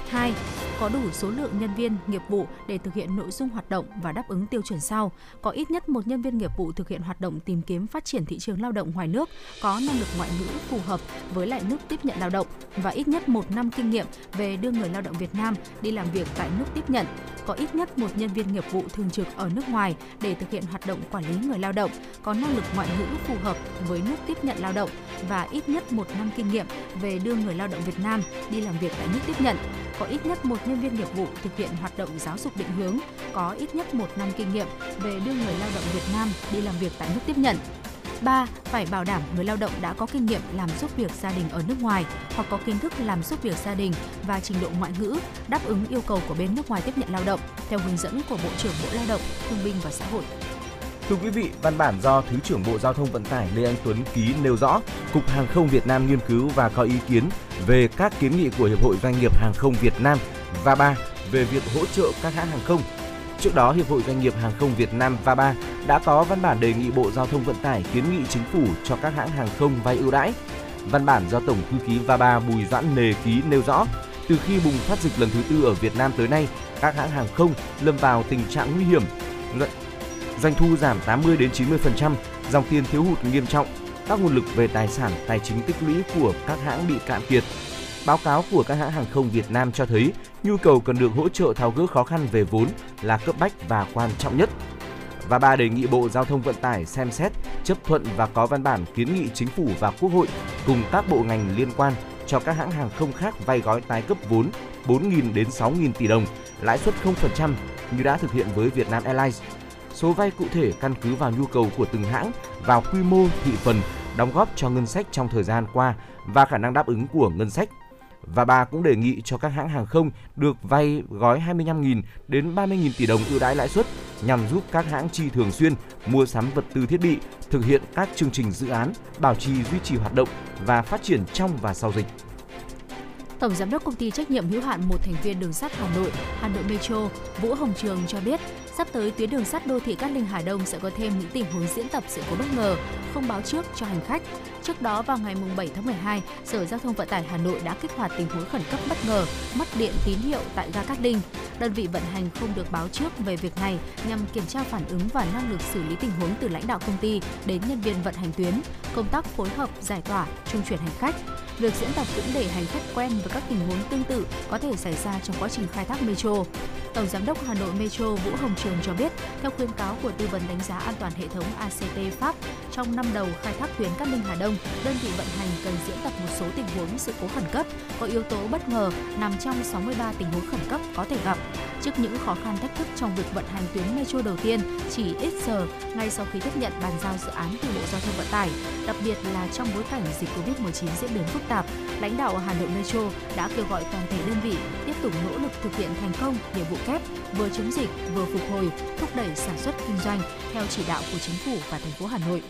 2. Có đủ số lượng nhân viên nghiệp vụ để thực hiện nội dung hoạt động và đáp ứng tiêu chuẩn sau. Có ít nhất một nhân viên nghiệp vụ thực hiện hoạt động tìm kiếm phát triển thị trường lao động ngoài nước, có năng lực ngoại ngữ phù hợp với lại nước tiếp nhận lao động và ít nhất một năm kinh nghiệm về đưa người lao động Việt Nam đi làm việc tại nước tiếp nhận. Có ít nhất một nhân viên nghiệp vụ thường trực ở nước ngoài để thực hiện hoạt động quản lý người lao động, có năng lực ngoại ngữ phù hợp với nước tiếp nhận lao động và ít nhất một năm kinh nghiệm về đưa người lao động Việt Nam đi làm việc tại nước tiếp nhận có ít nhất một nhân viên nghiệp vụ thực hiện hoạt động giáo dục định hướng, có ít nhất một năm kinh nghiệm về đưa người lao động Việt Nam đi làm việc tại nước tiếp nhận. 3. Phải bảo đảm người lao động đã có kinh nghiệm làm giúp việc gia đình ở nước ngoài hoặc có kiến thức làm giúp việc gia đình và trình độ ngoại ngữ đáp ứng yêu cầu của bên nước ngoài tiếp nhận lao động theo hướng dẫn của Bộ trưởng Bộ Lao động, Thương binh và Xã hội. Thưa quý vị, văn bản do Thứ trưởng Bộ Giao thông Vận tải Lê Anh Tuấn ký nêu rõ, Cục Hàng không Việt Nam nghiên cứu và có ý kiến về các kiến nghị của Hiệp hội Doanh nghiệp Hàng không Việt Nam và ba về việc hỗ trợ các hãng hàng không. Trước đó, Hiệp hội Doanh nghiệp Hàng không Việt Nam VABA đã có văn bản đề nghị Bộ Giao thông Vận tải kiến nghị chính phủ cho các hãng hàng không vay ưu đãi. Văn bản do Tổng thư ký VABA Bùi Doãn Nề ký nêu rõ, từ khi bùng phát dịch lần thứ tư ở Việt Nam tới nay, các hãng hàng không lâm vào tình trạng nguy hiểm. Doanh thu giảm 80 đến 90%, dòng tiền thiếu hụt nghiêm trọng, các nguồn lực về tài sản, tài chính tích lũy của các hãng bị cạn kiệt. Báo cáo của các hãng hàng không Việt Nam cho thấy nhu cầu cần được hỗ trợ tháo gỡ khó khăn về vốn là cấp bách và quan trọng nhất. Và ba đề nghị Bộ Giao thông Vận tải xem xét, chấp thuận và có văn bản kiến nghị chính phủ và Quốc hội cùng các bộ ngành liên quan cho các hãng hàng không khác vay gói tái cấp vốn 4.000 đến 6.000 tỷ đồng, lãi suất 0% như đã thực hiện với Vietnam Airlines. Số vay cụ thể căn cứ vào nhu cầu của từng hãng, vào quy mô, thị phần, đóng góp cho ngân sách trong thời gian qua và khả năng đáp ứng của ngân sách. Và bà cũng đề nghị cho các hãng hàng không được vay gói 25.000 đến 30.000 tỷ đồng ưu đãi lãi suất nhằm giúp các hãng chi thường xuyên mua sắm vật tư thiết bị, thực hiện các chương trình dự án, bảo trì duy trì hoạt động và phát triển trong và sau dịch. Tổng giám đốc công ty trách nhiệm hữu hạn một thành viên đường sắt Hà Nội, Hà Nội Metro, Vũ Hồng Trường cho biết, sắp tới tuyến đường sắt đô thị Cát Linh Hà Đông sẽ có thêm những tình huống diễn tập sự cố bất ngờ, không báo trước cho hành khách. Trước đó vào ngày 7 tháng 12, Sở Giao thông Vận tải Hà Nội đã kích hoạt tình huống khẩn cấp bất ngờ mất điện tín hiệu tại ga Cát Linh. Đơn vị vận hành không được báo trước về việc này nhằm kiểm tra phản ứng và năng lực xử lý tình huống từ lãnh đạo công ty đến nhân viên vận hành tuyến, công tác phối hợp giải tỏa, trung chuyển hành khách. Việc diễn tập cũng để hành khách quen với các tình huống tương tự có thể xảy ra trong quá trình khai thác metro. Tổng giám đốc Hà Nội Metro Vũ Hồng Trường cho biết, theo khuyên cáo của tư vấn đánh giá an toàn hệ thống ACT Pháp, trong năm đầu khai thác tuyến Cát Linh Hà Đông, đơn vị vận hành cần diễn tập một số tình huống sự cố khẩn cấp có yếu tố bất ngờ nằm trong 63 tình huống khẩn cấp có thể gặp. Trước những khó khăn thách thức trong việc vận hành tuyến metro đầu tiên chỉ ít giờ ngay sau khi tiếp nhận bàn giao dự án từ Bộ Giao thông Vận tải, đặc biệt là trong bối cảnh dịch Covid-19 diễn biến phức tạp, lãnh đạo Hà Nội Metro đã kêu gọi toàn thể đơn vị tiếp tục nỗ lực thực hiện thành công nhiệm vụ kép vừa chống dịch vừa phục hồi, thúc đẩy sản xuất kinh doanh theo chỉ đạo của chính phủ và thành phố Hà Nội.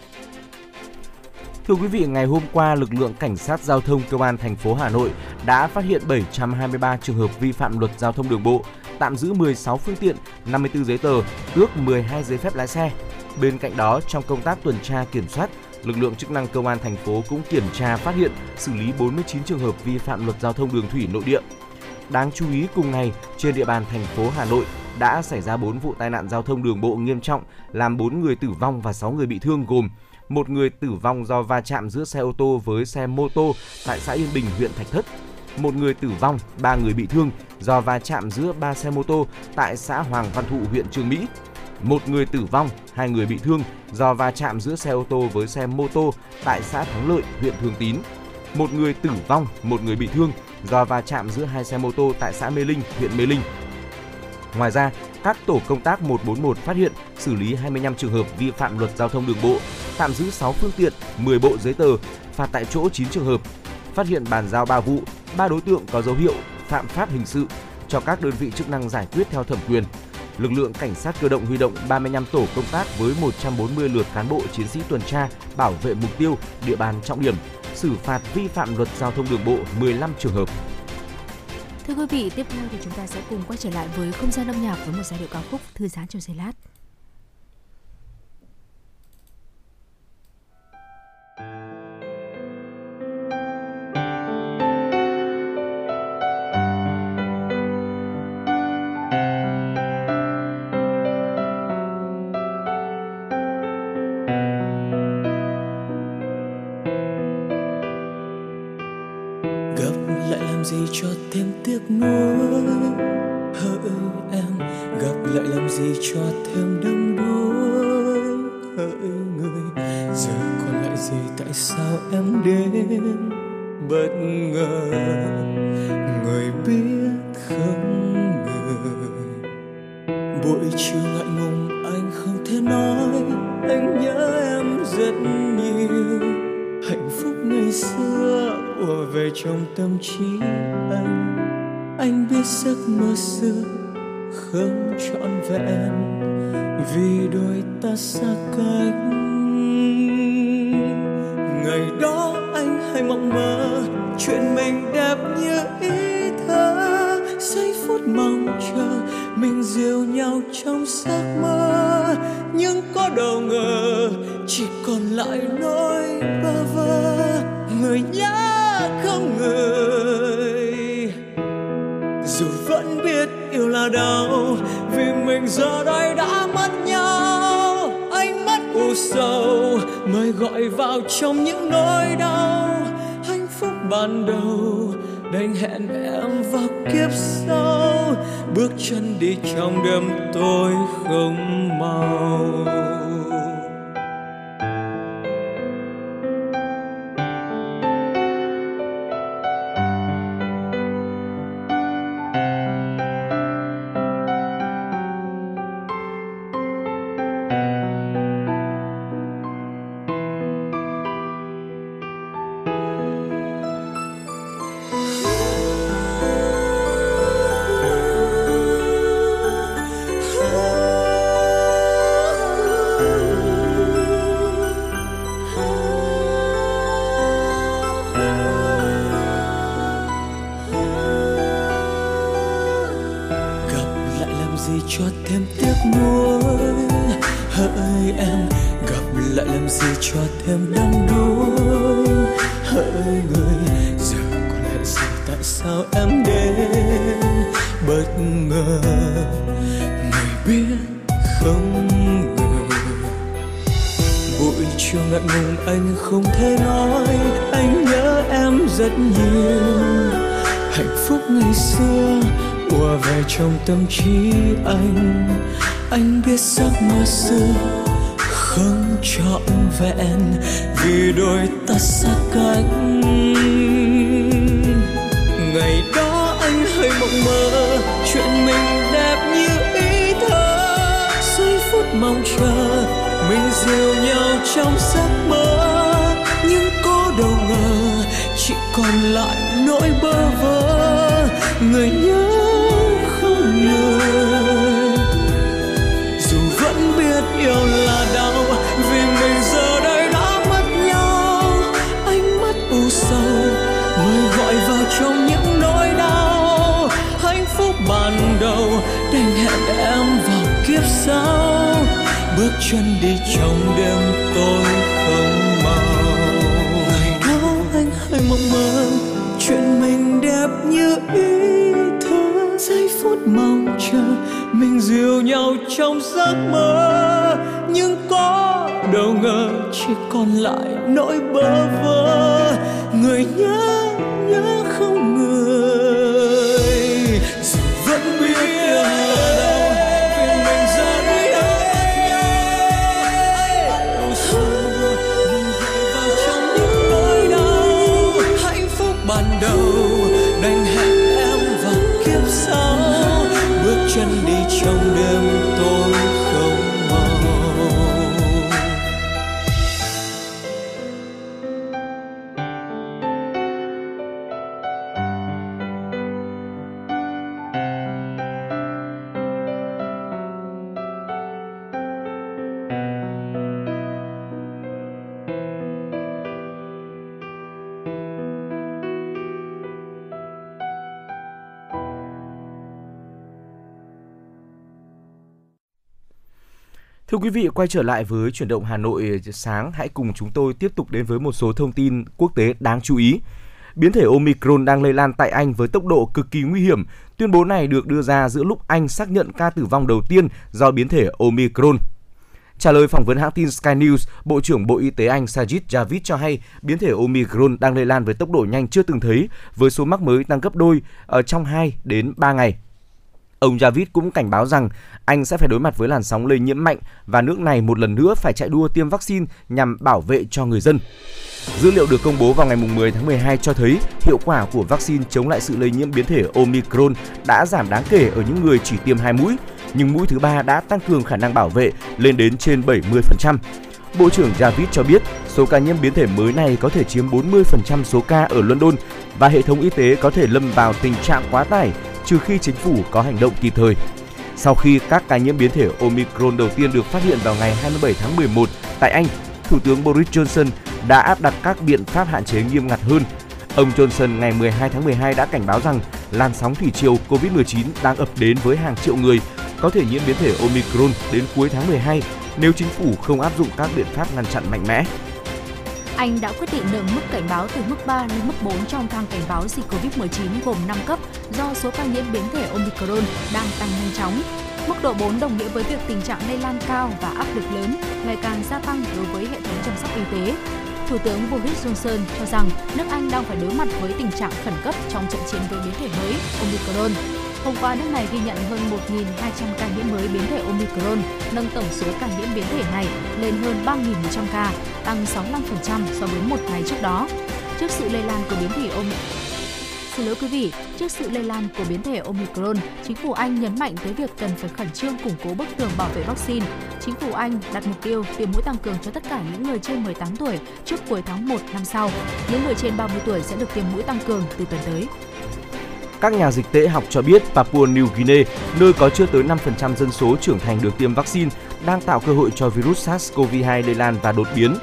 Thưa quý vị, ngày hôm qua, lực lượng cảnh sát giao thông công an thành phố Hà Nội đã phát hiện 723 trường hợp vi phạm luật giao thông đường bộ, tạm giữ 16 phương tiện, 54 giấy tờ, tước 12 giấy phép lái xe. Bên cạnh đó, trong công tác tuần tra kiểm soát, lực lượng chức năng công an thành phố cũng kiểm tra phát hiện xử lý 49 trường hợp vi phạm luật giao thông đường thủy nội địa. Đáng chú ý cùng ngày, trên địa bàn thành phố Hà Nội đã xảy ra 4 vụ tai nạn giao thông đường bộ nghiêm trọng, làm 4 người tử vong và 6 người bị thương gồm một người tử vong do va chạm giữa xe ô tô với xe mô tô tại xã Yên Bình, huyện Thạch Thất. Một người tử vong, ba người bị thương do va chạm giữa ba xe mô tô tại xã Hoàng Văn Thụ, huyện Trường Mỹ. Một người tử vong, hai người bị thương do va chạm giữa xe ô tô với xe mô tô tại xã Thắng Lợi, huyện Thường Tín. Một người tử vong, một người bị thương do va chạm giữa hai xe mô tô tại xã Mê Linh, huyện Mê Linh. Ngoài ra, các tổ công tác 141 phát hiện xử lý 25 trường hợp vi phạm luật giao thông đường bộ, tạm giữ 6 phương tiện, 10 bộ giấy tờ, phạt tại chỗ 9 trường hợp, phát hiện bàn giao 3 vụ, 3 đối tượng có dấu hiệu phạm pháp hình sự cho các đơn vị chức năng giải quyết theo thẩm quyền. Lực lượng cảnh sát cơ động huy động 35 tổ công tác với 140 lượt cán bộ chiến sĩ tuần tra, bảo vệ mục tiêu, địa bàn trọng điểm, xử phạt vi phạm luật giao thông đường bộ 15 trường hợp. Thưa quý vị, tiếp theo thì chúng ta sẽ cùng quay trở lại với không gian âm nhạc với một giai điệu ca khúc thư giãn trong giây lát. Cho thêm tiếc nuối. Hỡi em, gặp lại làm gì cho thêm đắm đuối. Hỡi người, giờ còn lại gì, tại sao em đến bất ngờ? Người biết không người buổi chiều ngại ngùng anh không thể nói. Anh nhớ em rất nhiều, hạnh phúc ngày xưa ùa về trong tâm trí anh. Anh biết giấc mơ xưa không trọn vẹn, vì đôi ta xa cách. Ngày đó anh hay mộng mơ, chuyện mình đẹp như ý thơ. Giây phút mong chờ, mình dìu nhau trong giấc mơ. Nhưng có đâu ngờ, chỉ còn lại nỗi bơ đau, vì mình giờ đây đã mất nhau. Anh mất u sầu mời gọi vào trong những nỗi đau. Hạnh phúc ban đầu, đành hẹn em vào kiếp sau. Bước chân đi trong đêm tối không màu gì cho thêm tiếc nuối? Hỡi em, gặp lại làm gì cho thêm đắm đuối? Hỡi người, giờ có lẽ gì, tại sao em đến? Bất ngờ, người biết không ngờ. Buổi chiều ngại ngùng, anh không thể nói. Anh nhớ em rất nhiều. Hạnh phúc ngày xưa ùa về trong tâm trí anh anh biết giấc mơ xưa không trọn vẹn vì đôi ta xa cách. Ngày đó anh hơi mộng mơ, chuyện mình đẹp như ý thơ. Giây phút mong chờ, mình dìu nhau trong giấc mơ. Nhưng có đâu ngờ, chỉ còn lại nỗi bơ vơ. Người nhớ sao? Bước chân đi trong đêm tối không màu. Ngày đó anh hơi mộng mơ, chuyện mình đẹp như ý thơ. Giây phút mong chờ, mình dìu nhau trong giấc mơ. Nhưng có đâu ngờ chỉ còn lại nỗi bơ vơ. Người nhớ Thưa quý vị, quay trở lại với chuyển động Hà Nội sáng, hãy cùng chúng tôi tiếp tục đến với một số thông tin quốc tế đáng chú ý. Biến thể Omicron đang lây lan tại Anh với tốc độ cực kỳ nguy hiểm. Tuyên bố này được đưa ra giữa lúc Anh xác nhận ca tử vong đầu tiên do biến thể Omicron. Trả lời phỏng vấn hãng tin Sky News, Bộ trưởng Bộ Y tế Anh Sajid Javid cho hay biến thể Omicron đang lây lan với tốc độ nhanh chưa từng thấy, với số mắc mới tăng gấp đôi ở trong 2 đến 3 ngày. Ông Javid cũng cảnh báo rằng Anh sẽ phải đối mặt với làn sóng lây nhiễm mạnh và nước này một lần nữa phải chạy đua tiêm vaccine nhằm bảo vệ cho người dân. Dữ liệu được công bố vào ngày 10 tháng 12 cho thấy hiệu quả của vaccine chống lại sự lây nhiễm biến thể Omicron đã giảm đáng kể ở những người chỉ tiêm hai mũi, nhưng mũi thứ ba đã tăng cường khả năng bảo vệ lên đến trên 70%. Bộ trưởng Javid cho biết số ca nhiễm biến thể mới này có thể chiếm 40% số ca ở London và hệ thống y tế có thể lâm vào tình trạng quá tải trừ khi chính phủ có hành động kịp thời. Sau khi các ca nhiễm biến thể Omicron đầu tiên được phát hiện vào ngày 27 tháng 11 tại Anh, Thủ tướng Boris Johnson đã áp đặt các biện pháp hạn chế nghiêm ngặt hơn. Ông Johnson ngày 12 tháng 12 đã cảnh báo rằng làn sóng thủy triều COVID-19 đang ập đến với hàng triệu người có thể nhiễm biến thể Omicron đến cuối tháng 12 nếu chính phủ không áp dụng các biện pháp ngăn chặn mạnh mẽ. Anh đã quyết định nâng mức cảnh báo từ mức 3 lên mức 4 trong thang cảnh báo dịch COVID-19 gồm 5 cấp do số ca nhiễm biến thể Omicron đang tăng nhanh chóng. Mức độ 4 đồng nghĩa với việc tình trạng lây lan cao và áp lực lớn ngày càng gia tăng đối với hệ thống chăm sóc y tế. Thủ tướng Boris Johnson cho rằng nước Anh đang phải đối mặt với tình trạng khẩn cấp trong trận chiến với biến thể mới Omicron. Hôm qua, nước này ghi nhận hơn 1.200 ca nhiễm mới biến thể Omicron, nâng tổng số ca nhiễm biến thể này lên hơn 3.100 ca, tăng 65% so với một ngày trước đó. Trước sự lây lan của biến thể Omicron, Xin lỗi quý vị, trước sự lây lan của biến thể Omicron, chính phủ Anh nhấn mạnh tới việc cần phải khẩn trương củng cố bức tường bảo vệ vaccine. Chính phủ Anh đặt mục tiêu tiêm mũi tăng cường cho tất cả những người trên 18 tuổi trước cuối tháng 1 năm sau. Những người trên 30 tuổi sẽ được tiêm mũi tăng cường từ tuần tới. Các nhà dịch tễ học cho biết Papua New Guinea, nơi có chưa tới 5% dân số trưởng thành được tiêm vaccine, đang tạo cơ hội cho virus SARS-CoV-2 lây lan và đột biến.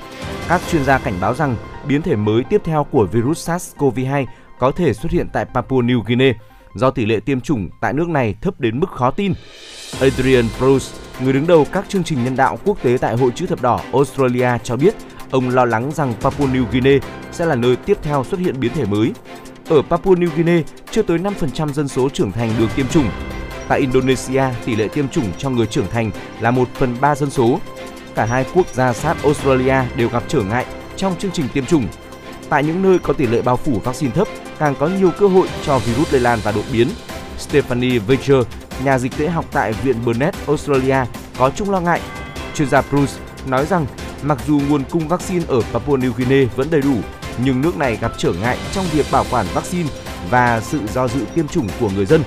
Các chuyên gia cảnh báo rằng biến thể mới tiếp theo của virus SARS-CoV-2 có thể xuất hiện tại Papua New Guinea do tỷ lệ tiêm chủng tại nước này thấp đến mức khó tin. Adrian Bruce, người đứng đầu các chương trình nhân đạo quốc tế tại Hội chữ thập đỏ Australia cho biết ông lo lắng rằng Papua New Guinea sẽ là nơi tiếp theo xuất hiện biến thể mới. Ở Papua New Guinea, chưa tới 5% dân số trưởng thành được tiêm chủng. Tại Indonesia, tỷ lệ tiêm chủng cho người trưởng thành là 1 phần 3 dân số. Cả hai quốc gia sát Australia đều gặp trở ngại trong chương trình tiêm chủng. Tại những nơi có tỷ lệ bao phủ vaccine thấp, càng có nhiều cơ hội cho virus lây lan và đột biến. Stephanie Baker, nhà dịch tễ học tại Viện Burnett, Australia, có chung lo ngại. Chuyên gia Bruce nói rằng mặc dù nguồn cung vaccine ở Papua New Guinea vẫn đầy đủ, nhưng nước này gặp trở ngại trong việc bảo quản vaccine và sự do dự tiêm chủng của người dân.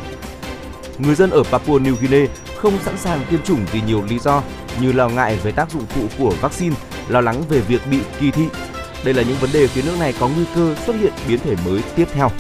Người dân ở Papua New Guinea không sẵn sàng tiêm chủng vì nhiều lý do như lo ngại về tác dụng phụ của vaccine, lo lắng về việc bị kỳ thị. Đây là những vấn đề khiến nước này có nguy cơ xuất hiện biến thể mới tiếp theo.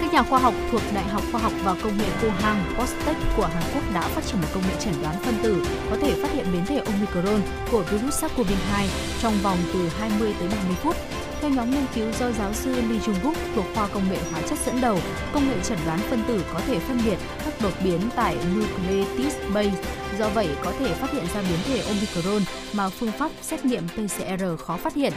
Các nhà khoa học thuộc Đại học Khoa học và Công nghệ Pohang Postech của Hàn Quốc đã phát triển một công nghệ chẩn đoán phân tử có thể phát hiện biến thể Omicron của virus SARS-CoV-2 trong vòng từ 20 tới 30 phút theo nhóm nghiên cứu do giáo sư Lee Jung-guk thuộc khoa công nghệ hóa chất dẫn đầu, công nghệ chẩn đoán phân tử có thể phân biệt các đột biến tại nucleotide base. Do vậy, có thể phát hiện ra biến thể Omicron mà phương pháp xét nghiệm PCR khó phát hiện.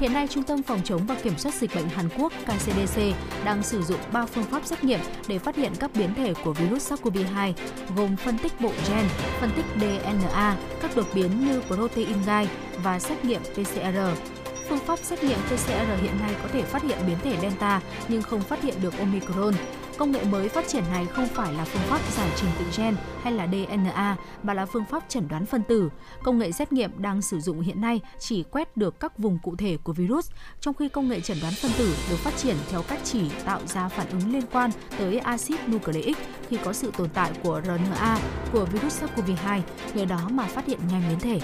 Hiện nay, Trung tâm Phòng chống và Kiểm soát Dịch bệnh Hàn Quốc KCDC đang sử dụng 3 phương pháp xét nghiệm để phát hiện các biến thể của virus SARS-CoV-2, gồm phân tích bộ gen, phân tích DNA, các đột biến như protein gai và xét nghiệm PCR. Phương pháp xét nghiệm PCR hiện nay có thể phát hiện biến thể Delta nhưng không phát hiện được Omicron. Công nghệ mới phát triển này không phải là phương pháp giải trình tự gen hay là DNA mà là phương pháp chẩn đoán phân tử. Công nghệ xét nghiệm đang sử dụng hiện nay chỉ quét được các vùng cụ thể của virus, trong khi công nghệ chẩn đoán phân tử được phát triển theo cách chỉ tạo ra phản ứng liên quan tới axit nucleic khi có sự tồn tại của RNA của virus SARS-CoV-2, nhờ đó mà phát hiện nhanh biến thể.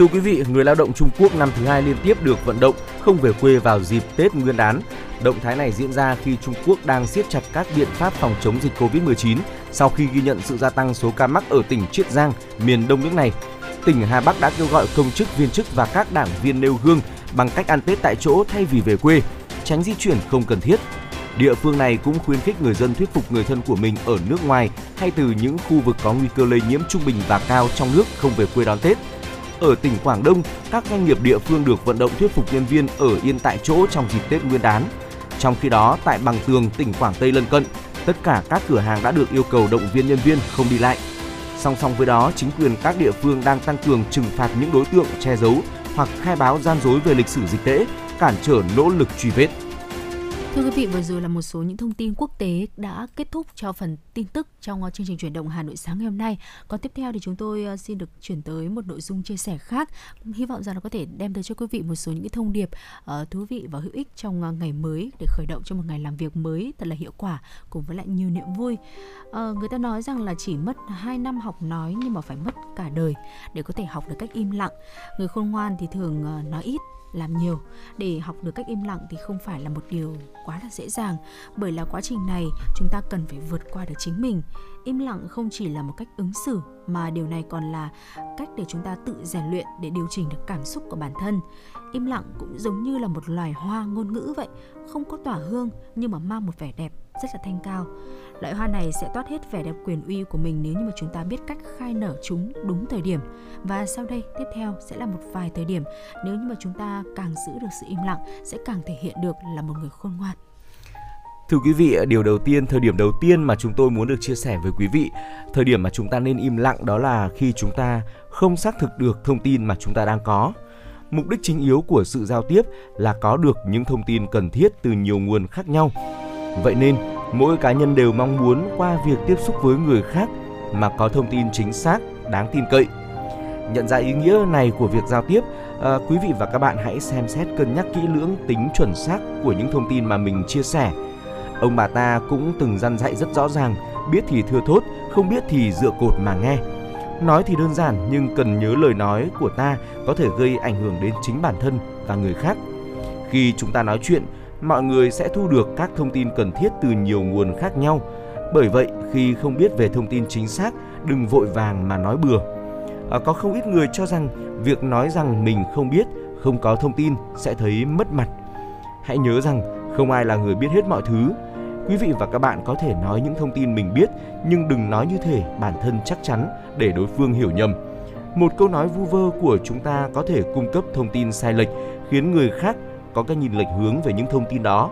Thưa quý vị, người lao động Trung Quốc năm thứ hai liên tiếp được vận động không về quê vào dịp Tết Nguyên đán. Động thái này diễn ra khi Trung Quốc đang siết chặt các biện pháp phòng chống dịch Covid-19 sau khi ghi nhận sự gia tăng số ca mắc ở tỉnh Chiết Giang, miền đông nước này. Tỉnh Hà Bắc đã kêu gọi công chức, viên chức và các đảng viên nêu gương bằng cách ăn Tết tại chỗ thay vì về quê, tránh di chuyển không cần thiết. Địa phương này cũng khuyến khích người dân thuyết phục người thân của mình ở nước ngoài hay từ những khu vực có nguy cơ lây nhiễm trung bình và cao trong nước không về quê đón Tết ở tỉnh Quảng Đông, các doanh nghiệp địa phương được vận động thuyết phục nhân viên ở yên tại chỗ trong dịp Tết Nguyên đán. Trong khi đó, tại Bằng Tường, tỉnh Quảng Tây lân cận, tất cả các cửa hàng đã được yêu cầu động viên nhân viên không đi lại. Song song với đó, chính quyền các địa phương đang tăng cường trừng phạt những đối tượng che giấu hoặc khai báo gian dối về lịch sử dịch tễ, cản trở nỗ lực truy vết. Thưa quý vị, vừa rồi là một số những thông tin quốc tế đã kết thúc cho phần tin tức trong ờ, chương trình chuyển động Hà Nội sáng ngày hôm nay. Còn tiếp theo thì chúng tôi ờ, xin được chuyển tới một nội dung chia sẻ khác. Hy vọng rằng nó có thể đem tới cho quý vị một số những cái thông điệp uh, thú vị và hữu ích trong ngày mới để khởi động cho một ngày làm việc mới thật là hiệu quả cùng với lại nhiều niềm vui. Uh, người ta nói rằng là chỉ mất 2 năm học nói nhưng mà phải mất cả đời để có thể học được cách im lặng. Người khôn ngoan thì thường nói ít làm nhiều. Để học được cách im lặng thì không phải là một điều quá là dễ dàng. Bởi là quá trình này, chúng ta cần phải vượt qua được chính mình. Im lặng không chỉ là một cách ứng xử, mà điều này còn là cách để chúng ta tự rèn luyện để điều chỉnh được cảm xúc của bản thân. Im lặng cũng giống như là một loài hoa ngôn ngữ vậy, không có tỏa hương nhưng mà mang một vẻ đẹp rất là thanh cao loại hoa này sẽ toát hết vẻ đẹp quyền uy của mình nếu như mà chúng ta biết cách khai nở chúng đúng thời điểm và sau đây tiếp theo sẽ là một vài thời điểm nếu như mà chúng ta càng giữ được sự im lặng sẽ càng thể hiện được là một người khôn ngoan Thưa quý vị, điều đầu tiên, thời điểm đầu tiên mà chúng tôi muốn được chia sẻ với quý vị, thời điểm mà chúng ta nên im lặng đó là khi chúng ta không xác thực được thông tin mà chúng ta đang có. Mục đích chính yếu của sự giao tiếp là có được những thông tin cần thiết từ nhiều nguồn khác nhau. Vậy nên, mỗi cá nhân đều mong muốn qua việc tiếp xúc với người khác mà có thông tin chính xác, đáng tin cậy. Nhận ra ý nghĩa này của việc giao tiếp, à, quý vị và các bạn hãy xem xét cân nhắc kỹ lưỡng tính chuẩn xác của những thông tin mà mình chia sẻ. Ông bà ta cũng từng dặn dạy rất rõ ràng, biết thì thưa thốt, không biết thì dựa cột mà nghe. Nói thì đơn giản nhưng cần nhớ lời nói của ta có thể gây ảnh hưởng đến chính bản thân và người khác. Khi chúng ta nói chuyện, mọi người sẽ thu được các thông tin cần thiết từ nhiều nguồn khác nhau. Bởi vậy, khi không biết về thông tin chính xác, đừng vội vàng mà nói bừa. À, có không ít người cho rằng việc nói rằng mình không biết, không có thông tin sẽ thấy mất mặt. Hãy nhớ rằng không ai là người biết hết mọi thứ. Quý vị và các bạn có thể nói những thông tin mình biết nhưng đừng nói như thể bản thân chắc chắn để đối phương hiểu nhầm. Một câu nói vu vơ của chúng ta có thể cung cấp thông tin sai lệch khiến người khác có cái nhìn lệch hướng về những thông tin đó.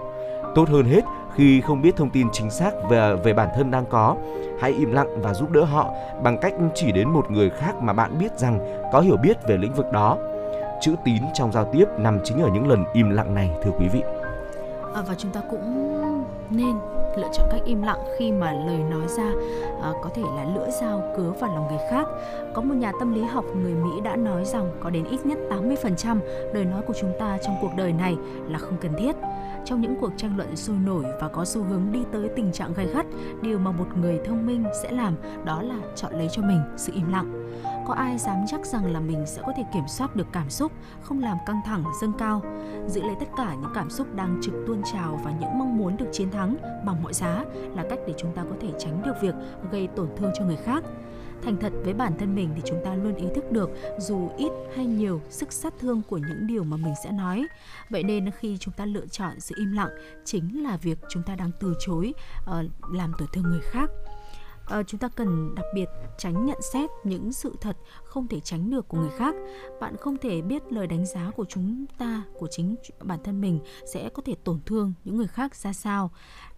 Tốt hơn hết khi không biết thông tin chính xác về về bản thân đang có, hãy im lặng và giúp đỡ họ bằng cách chỉ đến một người khác mà bạn biết rằng có hiểu biết về lĩnh vực đó. Chữ tín trong giao tiếp nằm chính ở những lần im lặng này thưa quý vị. À, và chúng ta cũng nên lựa chọn cách im lặng khi mà lời nói ra à, có thể là lưỡi dao cứa vào lòng người khác. Có một nhà tâm lý học người Mỹ đã nói rằng có đến ít nhất 80% lời nói của chúng ta trong cuộc đời này là không cần thiết. Trong những cuộc tranh luận sôi nổi và có xu hướng đi tới tình trạng gay gắt, điều mà một người thông minh sẽ làm đó là chọn lấy cho mình sự im lặng có ai dám chắc rằng là mình sẽ có thể kiểm soát được cảm xúc, không làm căng thẳng, dâng cao, giữ lấy tất cả những cảm xúc đang trực tuôn trào và những mong muốn được chiến thắng bằng mọi giá là cách để chúng ta có thể tránh được việc gây tổn thương cho người khác. Thành thật với bản thân mình thì chúng ta luôn ý thức được dù ít hay nhiều sức sát thương của những điều mà mình sẽ nói. Vậy nên khi chúng ta lựa chọn sự im lặng chính là việc chúng ta đang từ chối uh, làm tổn thương người khác Ờ, chúng ta cần đặc biệt tránh nhận xét những sự thật không thể tránh được của người khác. Bạn không thể biết lời đánh giá của chúng ta, của chính bản thân mình sẽ có thể tổn thương những người khác ra sao.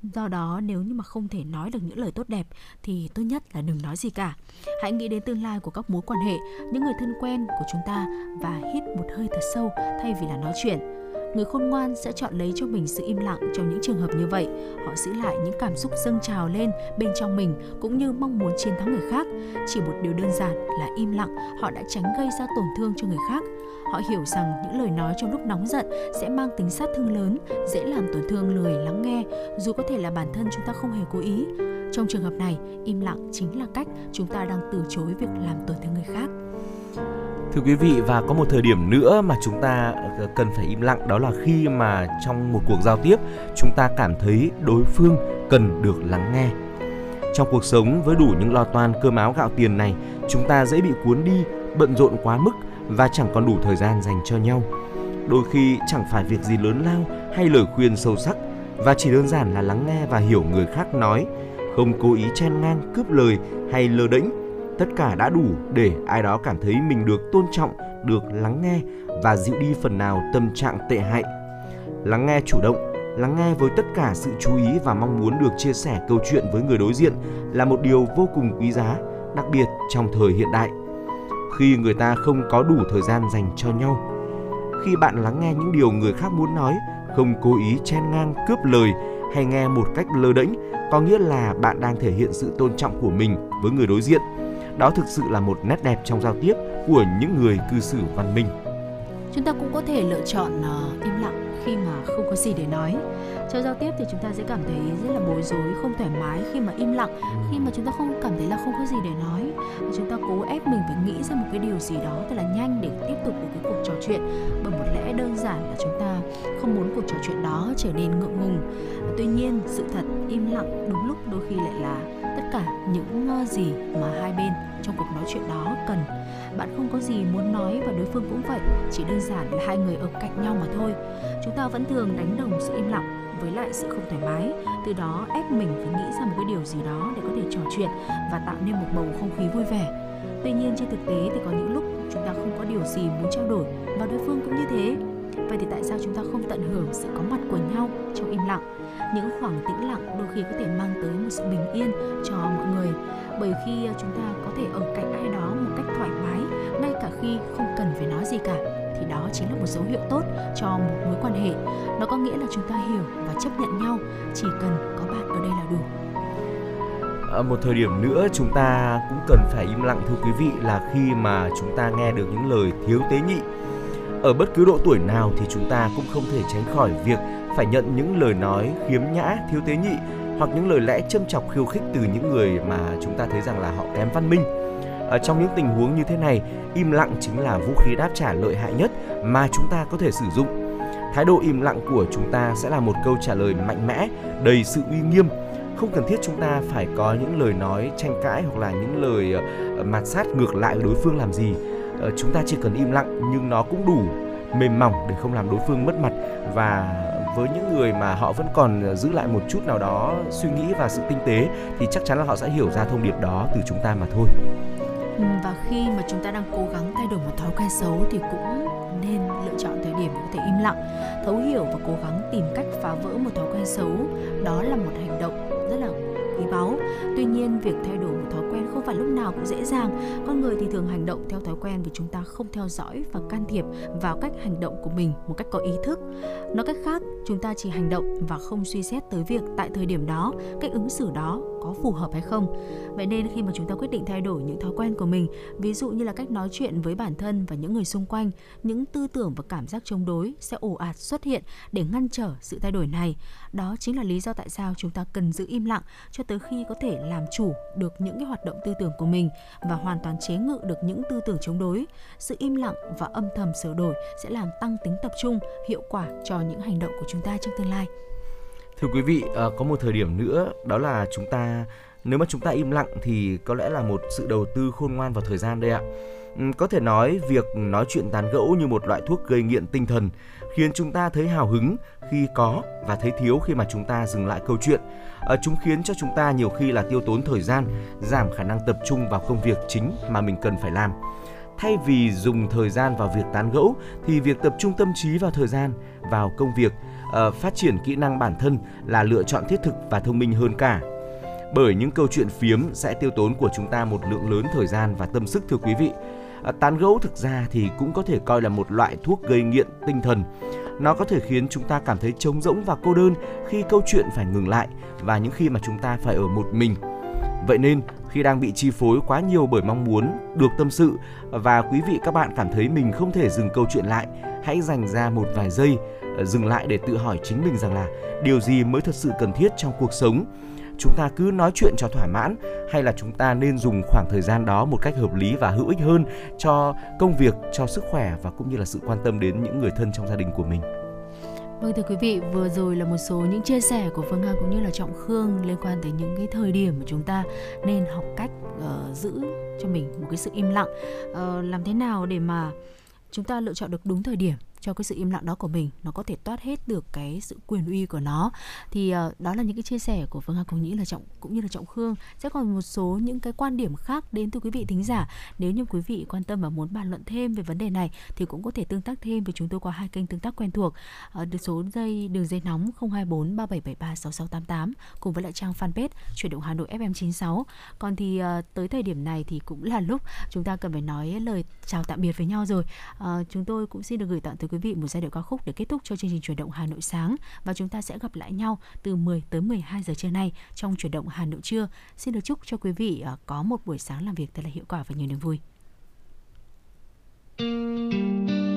Do đó, nếu như mà không thể nói được những lời tốt đẹp, thì tốt nhất là đừng nói gì cả. Hãy nghĩ đến tương lai của các mối quan hệ, những người thân quen của chúng ta và hít một hơi thật sâu thay vì là nói chuyện người khôn ngoan sẽ chọn lấy cho mình sự im lặng trong những trường hợp như vậy. Họ giữ lại những cảm xúc dâng trào lên bên trong mình cũng như mong muốn chiến thắng người khác. Chỉ một điều đơn giản là im lặng, họ đã tránh gây ra tổn thương cho người khác. Họ hiểu rằng những lời nói trong lúc nóng giận sẽ mang tính sát thương lớn, dễ làm tổn thương lười lắng nghe, dù có thể là bản thân chúng ta không hề cố ý. Trong trường hợp này, im lặng chính là cách chúng ta đang từ chối việc làm tổn thương người khác. Thưa quý vị và có một thời điểm nữa mà chúng ta ờ, cần phải im lặng đó là khi mà trong một cuộc giao tiếp chúng ta cảm thấy đối phương cần được lắng nghe. Trong cuộc sống với đủ những lo toan cơm áo gạo tiền này, chúng ta dễ bị cuốn đi, bận rộn quá mức và chẳng còn đủ thời gian dành cho nhau. Đôi khi chẳng phải việc gì lớn lao hay lời khuyên sâu sắc và chỉ đơn giản là lắng nghe và hiểu người khác nói, không cố ý chen ngang cướp lời hay lơ đễnh tất cả đã đủ để ai đó cảm thấy mình được tôn trọng, được lắng nghe và dịu đi phần nào tâm trạng tệ hại. Lắng nghe chủ động, lắng nghe với tất cả sự chú ý và mong muốn được chia sẻ câu chuyện với người đối diện là một điều vô cùng quý giá, đặc biệt trong thời hiện đại. Khi người ta không có đủ thời gian dành cho nhau, khi bạn lắng nghe những điều người khác muốn nói không cố ý chen ngang cướp lời hay nghe một cách lơ đễnh có nghĩa là bạn đang thể hiện sự tôn trọng của mình với người đối diện. Đó thực sự là một nét đẹp trong giao tiếp của những người cư xử văn minh. Chúng ta cũng có thể lựa chọn uh, im lặng khi mà không có gì để nói. Trong giao tiếp thì chúng ta sẽ cảm thấy rất là bối rối không thoải mái khi mà im lặng khi mà chúng ta không cảm thấy là không có gì để nói. Chúng ta cố ép mình phải nghĩ ra một cái điều gì đó thật là nhanh để tiếp tục được cái cuộc trò chuyện. Bởi một lẽ đơn giản là chúng ta không muốn cuộc trò chuyện đó trở nên ngượng ngùng. Tuy nhiên sự thật im lặng đúng lúc đôi khi lại là cả những gì mà hai bên trong cuộc nói chuyện đó cần. Bạn không có gì muốn nói và đối phương cũng vậy, chỉ đơn giản là hai người ở cạnh nhau mà thôi. Chúng ta vẫn thường đánh đồng sự im lặng với lại sự không thoải mái, từ đó ép mình phải nghĩ ra một cái điều gì đó để có thể trò chuyện và tạo nên một bầu không khí vui vẻ. Tuy nhiên trên thực tế thì có những lúc chúng ta không có điều gì muốn trao đổi và đối phương cũng như thế vậy thì tại sao chúng ta không tận hưởng sự có mặt của nhau trong im lặng? Những khoảng tĩnh lặng đôi khi có thể mang tới một sự bình yên cho mọi người. Bởi khi ờ, chúng ta có thể ở cạnh ai đó một cách thoải mái ngay cả khi không cần phải nói gì cả thì đó chính là một dấu hiệu tốt cho một mối quan hệ. Nó có nghĩa là chúng ta hiểu và chấp nhận nhau chỉ cần có bạn ở đây là đủ. À, một thời điểm nữa chúng ta cũng cần phải im lặng thưa quý vị là khi mà chúng ta nghe được những lời thiếu tế nhị ở bất cứ độ tuổi nào thì chúng ta cũng không thể tránh khỏi việc phải nhận những lời nói khiếm nhã, thiếu tế nhị, hoặc những lời lẽ châm chọc khiêu khích từ những người mà chúng ta thấy rằng là họ kém văn minh. Ở trong những tình huống như thế này, im lặng chính là vũ khí đáp trả lợi hại nhất mà chúng ta có thể sử dụng. Thái độ im lặng của chúng ta sẽ là một câu trả lời mạnh mẽ, đầy sự uy nghiêm. Không cần thiết chúng ta phải có những lời nói tranh cãi hoặc là những lời ờ, ờ, mạt sát ngược lại đối phương làm gì. Ờ, chúng ta chỉ cần im lặng nhưng nó cũng đủ mềm mỏng để không làm đối phương mất mặt. Và với những người mà họ vẫn còn ờ, giữ lại một chút nào đó suy nghĩ và sự tinh tế thì chắc chắn là họ sẽ hiểu ra thông điệp đó từ chúng ta mà thôi. Ừ, và khi mà chúng ta đang cố gắng thay đổi một thói quen xấu thì cũng nên lựa chọn thời điểm để có thể im lặng, thấu hiểu và cố gắng tìm cách phá vỡ một thói quen xấu. Đó là một hành động rất là quý báu. Tuy nhiên, việc thay phải lúc nào cũng dễ dàng. Con người thì thường hành động theo thói quen vì chúng ta không theo dõi và can thiệp vào cách hành động của mình một cách có ý thức. Nói cách khác, chúng ta chỉ hành động và không suy xét tới việc tại thời điểm đó, cách ứng xử đó có phù hợp hay không. Vậy nên khi mà chúng ta quyết định thay đổi những thói quen của mình, ví dụ như là cách nói chuyện với bản thân và những người xung quanh, những tư tưởng và cảm giác chống đối sẽ ồ ạt xuất hiện để ngăn trở sự thay đổi này. Đó chính là lý do tại sao chúng ta cần giữ im lặng cho tới khi có thể làm chủ được những cái hoạt động tư tưởng của mình và hoàn toàn chế ngự được những tư tưởng chống đối sự im lặng và âm thầm sửa đổi sẽ làm tăng tính tập trung hiệu quả cho những hành động của chúng ta trong tương lai Thưa quý vị, ờ, có một thời điểm nữa đó là chúng ta nếu mà chúng ta im lặng thì có lẽ là một sự đầu tư khôn ngoan vào thời gian đây ạ. Ừ, có thể nói việc nói chuyện tán gẫu như một loại thuốc gây nghiện tinh thần khiến chúng ta thấy hào hứng khi có và thấy thiếu khi mà chúng ta dừng lại câu chuyện. Ờ, chúng khiến cho chúng ta nhiều khi là tiêu tốn thời gian, giảm khả năng tập trung vào công việc chính mà mình cần phải làm. Thay vì dùng thời gian vào việc tán gẫu thì việc tập trung tâm trí vào thời gian vào công việc ờ, phát triển kỹ năng bản thân là lựa chọn thiết thực và thông minh hơn cả bởi những câu chuyện phiếm sẽ tiêu tốn của chúng ta một lượng lớn thời gian và tâm sức thưa quý vị à, tán gẫu thực ra thì cũng có thể coi là một loại thuốc gây nghiện tinh thần. Nó có thể khiến chúng ta cảm thấy trống rỗng và cô đơn khi câu chuyện phải ngừng lại và những khi mà chúng ta phải ở một mình. Vậy nên khi đang bị chi phối quá nhiều bởi mong muốn được tâm sự và quý vị các bạn cảm thấy mình không thể dừng câu chuyện lại hãy dành ra một vài giây ờ, dừng lại để tự hỏi chính mình rằng là điều gì mới thật sự cần thiết trong cuộc sống chúng ta cứ nói chuyện cho thỏa mãn hay là chúng ta nên dùng khoảng thời gian đó một cách hợp lý và hữu ích hơn cho công việc cho sức khỏe và cũng như là sự quan tâm đến những người thân trong gia đình của mình Vâng thưa quý vị, vừa rồi là một số những chia sẻ của Phương Nga cũng như là Trọng Khương liên quan tới những cái thời điểm mà chúng ta nên học cách uh, giữ cho mình một cái sự im lặng. Uh, làm thế nào để mà chúng ta lựa chọn được đúng thời điểm cho cái sự im lặng đó của mình nó có thể toát hết được cái sự quyền uy của nó. Thì uh, đó là những cái chia sẻ của phương hà cũng nghĩ là trọng cũng như là trọng khương. Sẽ còn một số những cái quan điểm khác đến từ quý vị thính giả. Nếu như quý vị quan tâm và muốn bàn luận thêm về vấn đề này thì cũng có thể tương tác thêm với chúng tôi qua hai kênh tương tác quen thuộc uh, được số dây đường dây nóng 024 3773 6688 cùng với lại trang fanpage chuyển động Hà Nội FM 96 còn thì uh, tới thời điểm này thì cũng là lúc chúng ta cần phải nói lời chào tạm biệt với nhau rồi. Uh, chúng tôi cũng xin được gửi tặng tới quý vị một giai điệu ca khúc để kết thúc cho chương trình chuyển động Hà Nội sáng và chúng ta sẽ gặp lại nhau từ 10 tới 12 giờ trưa nay trong chuyển động Hà Nội trưa. Xin được chúc cho quý vị à, có một buổi sáng làm việc thật là hiệu quả và nhiều niềm vui. Thank you.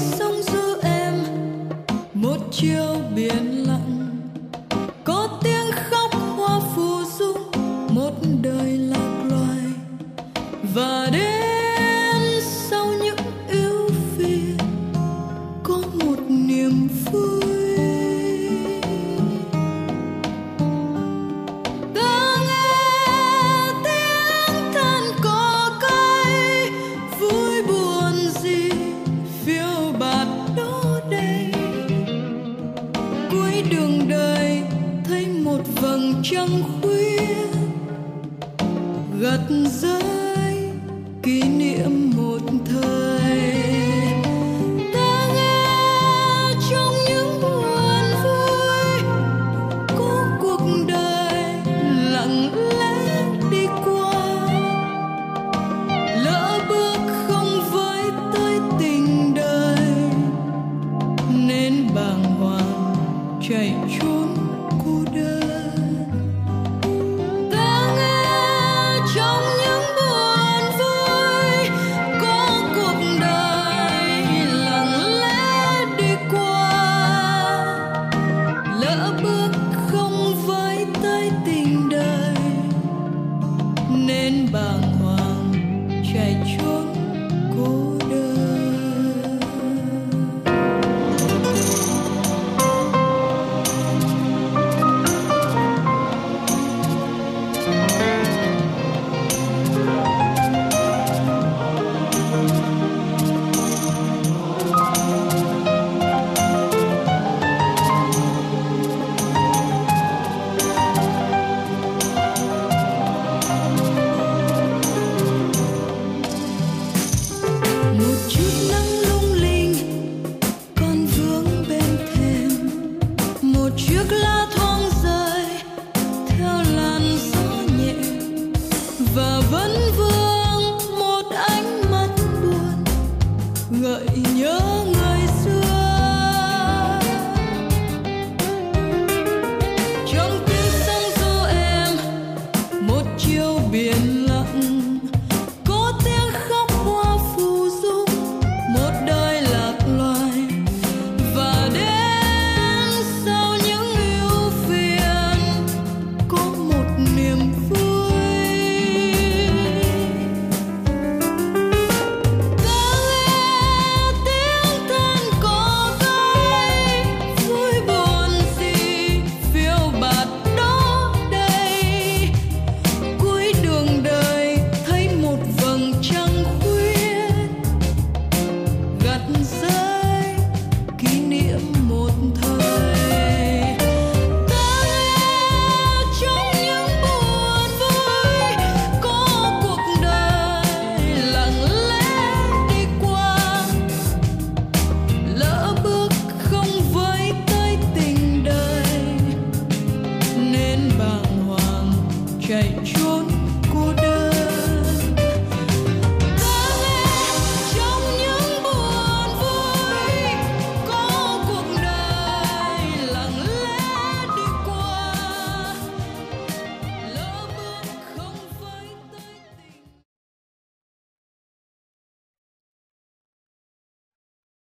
sóng du em một chiều biển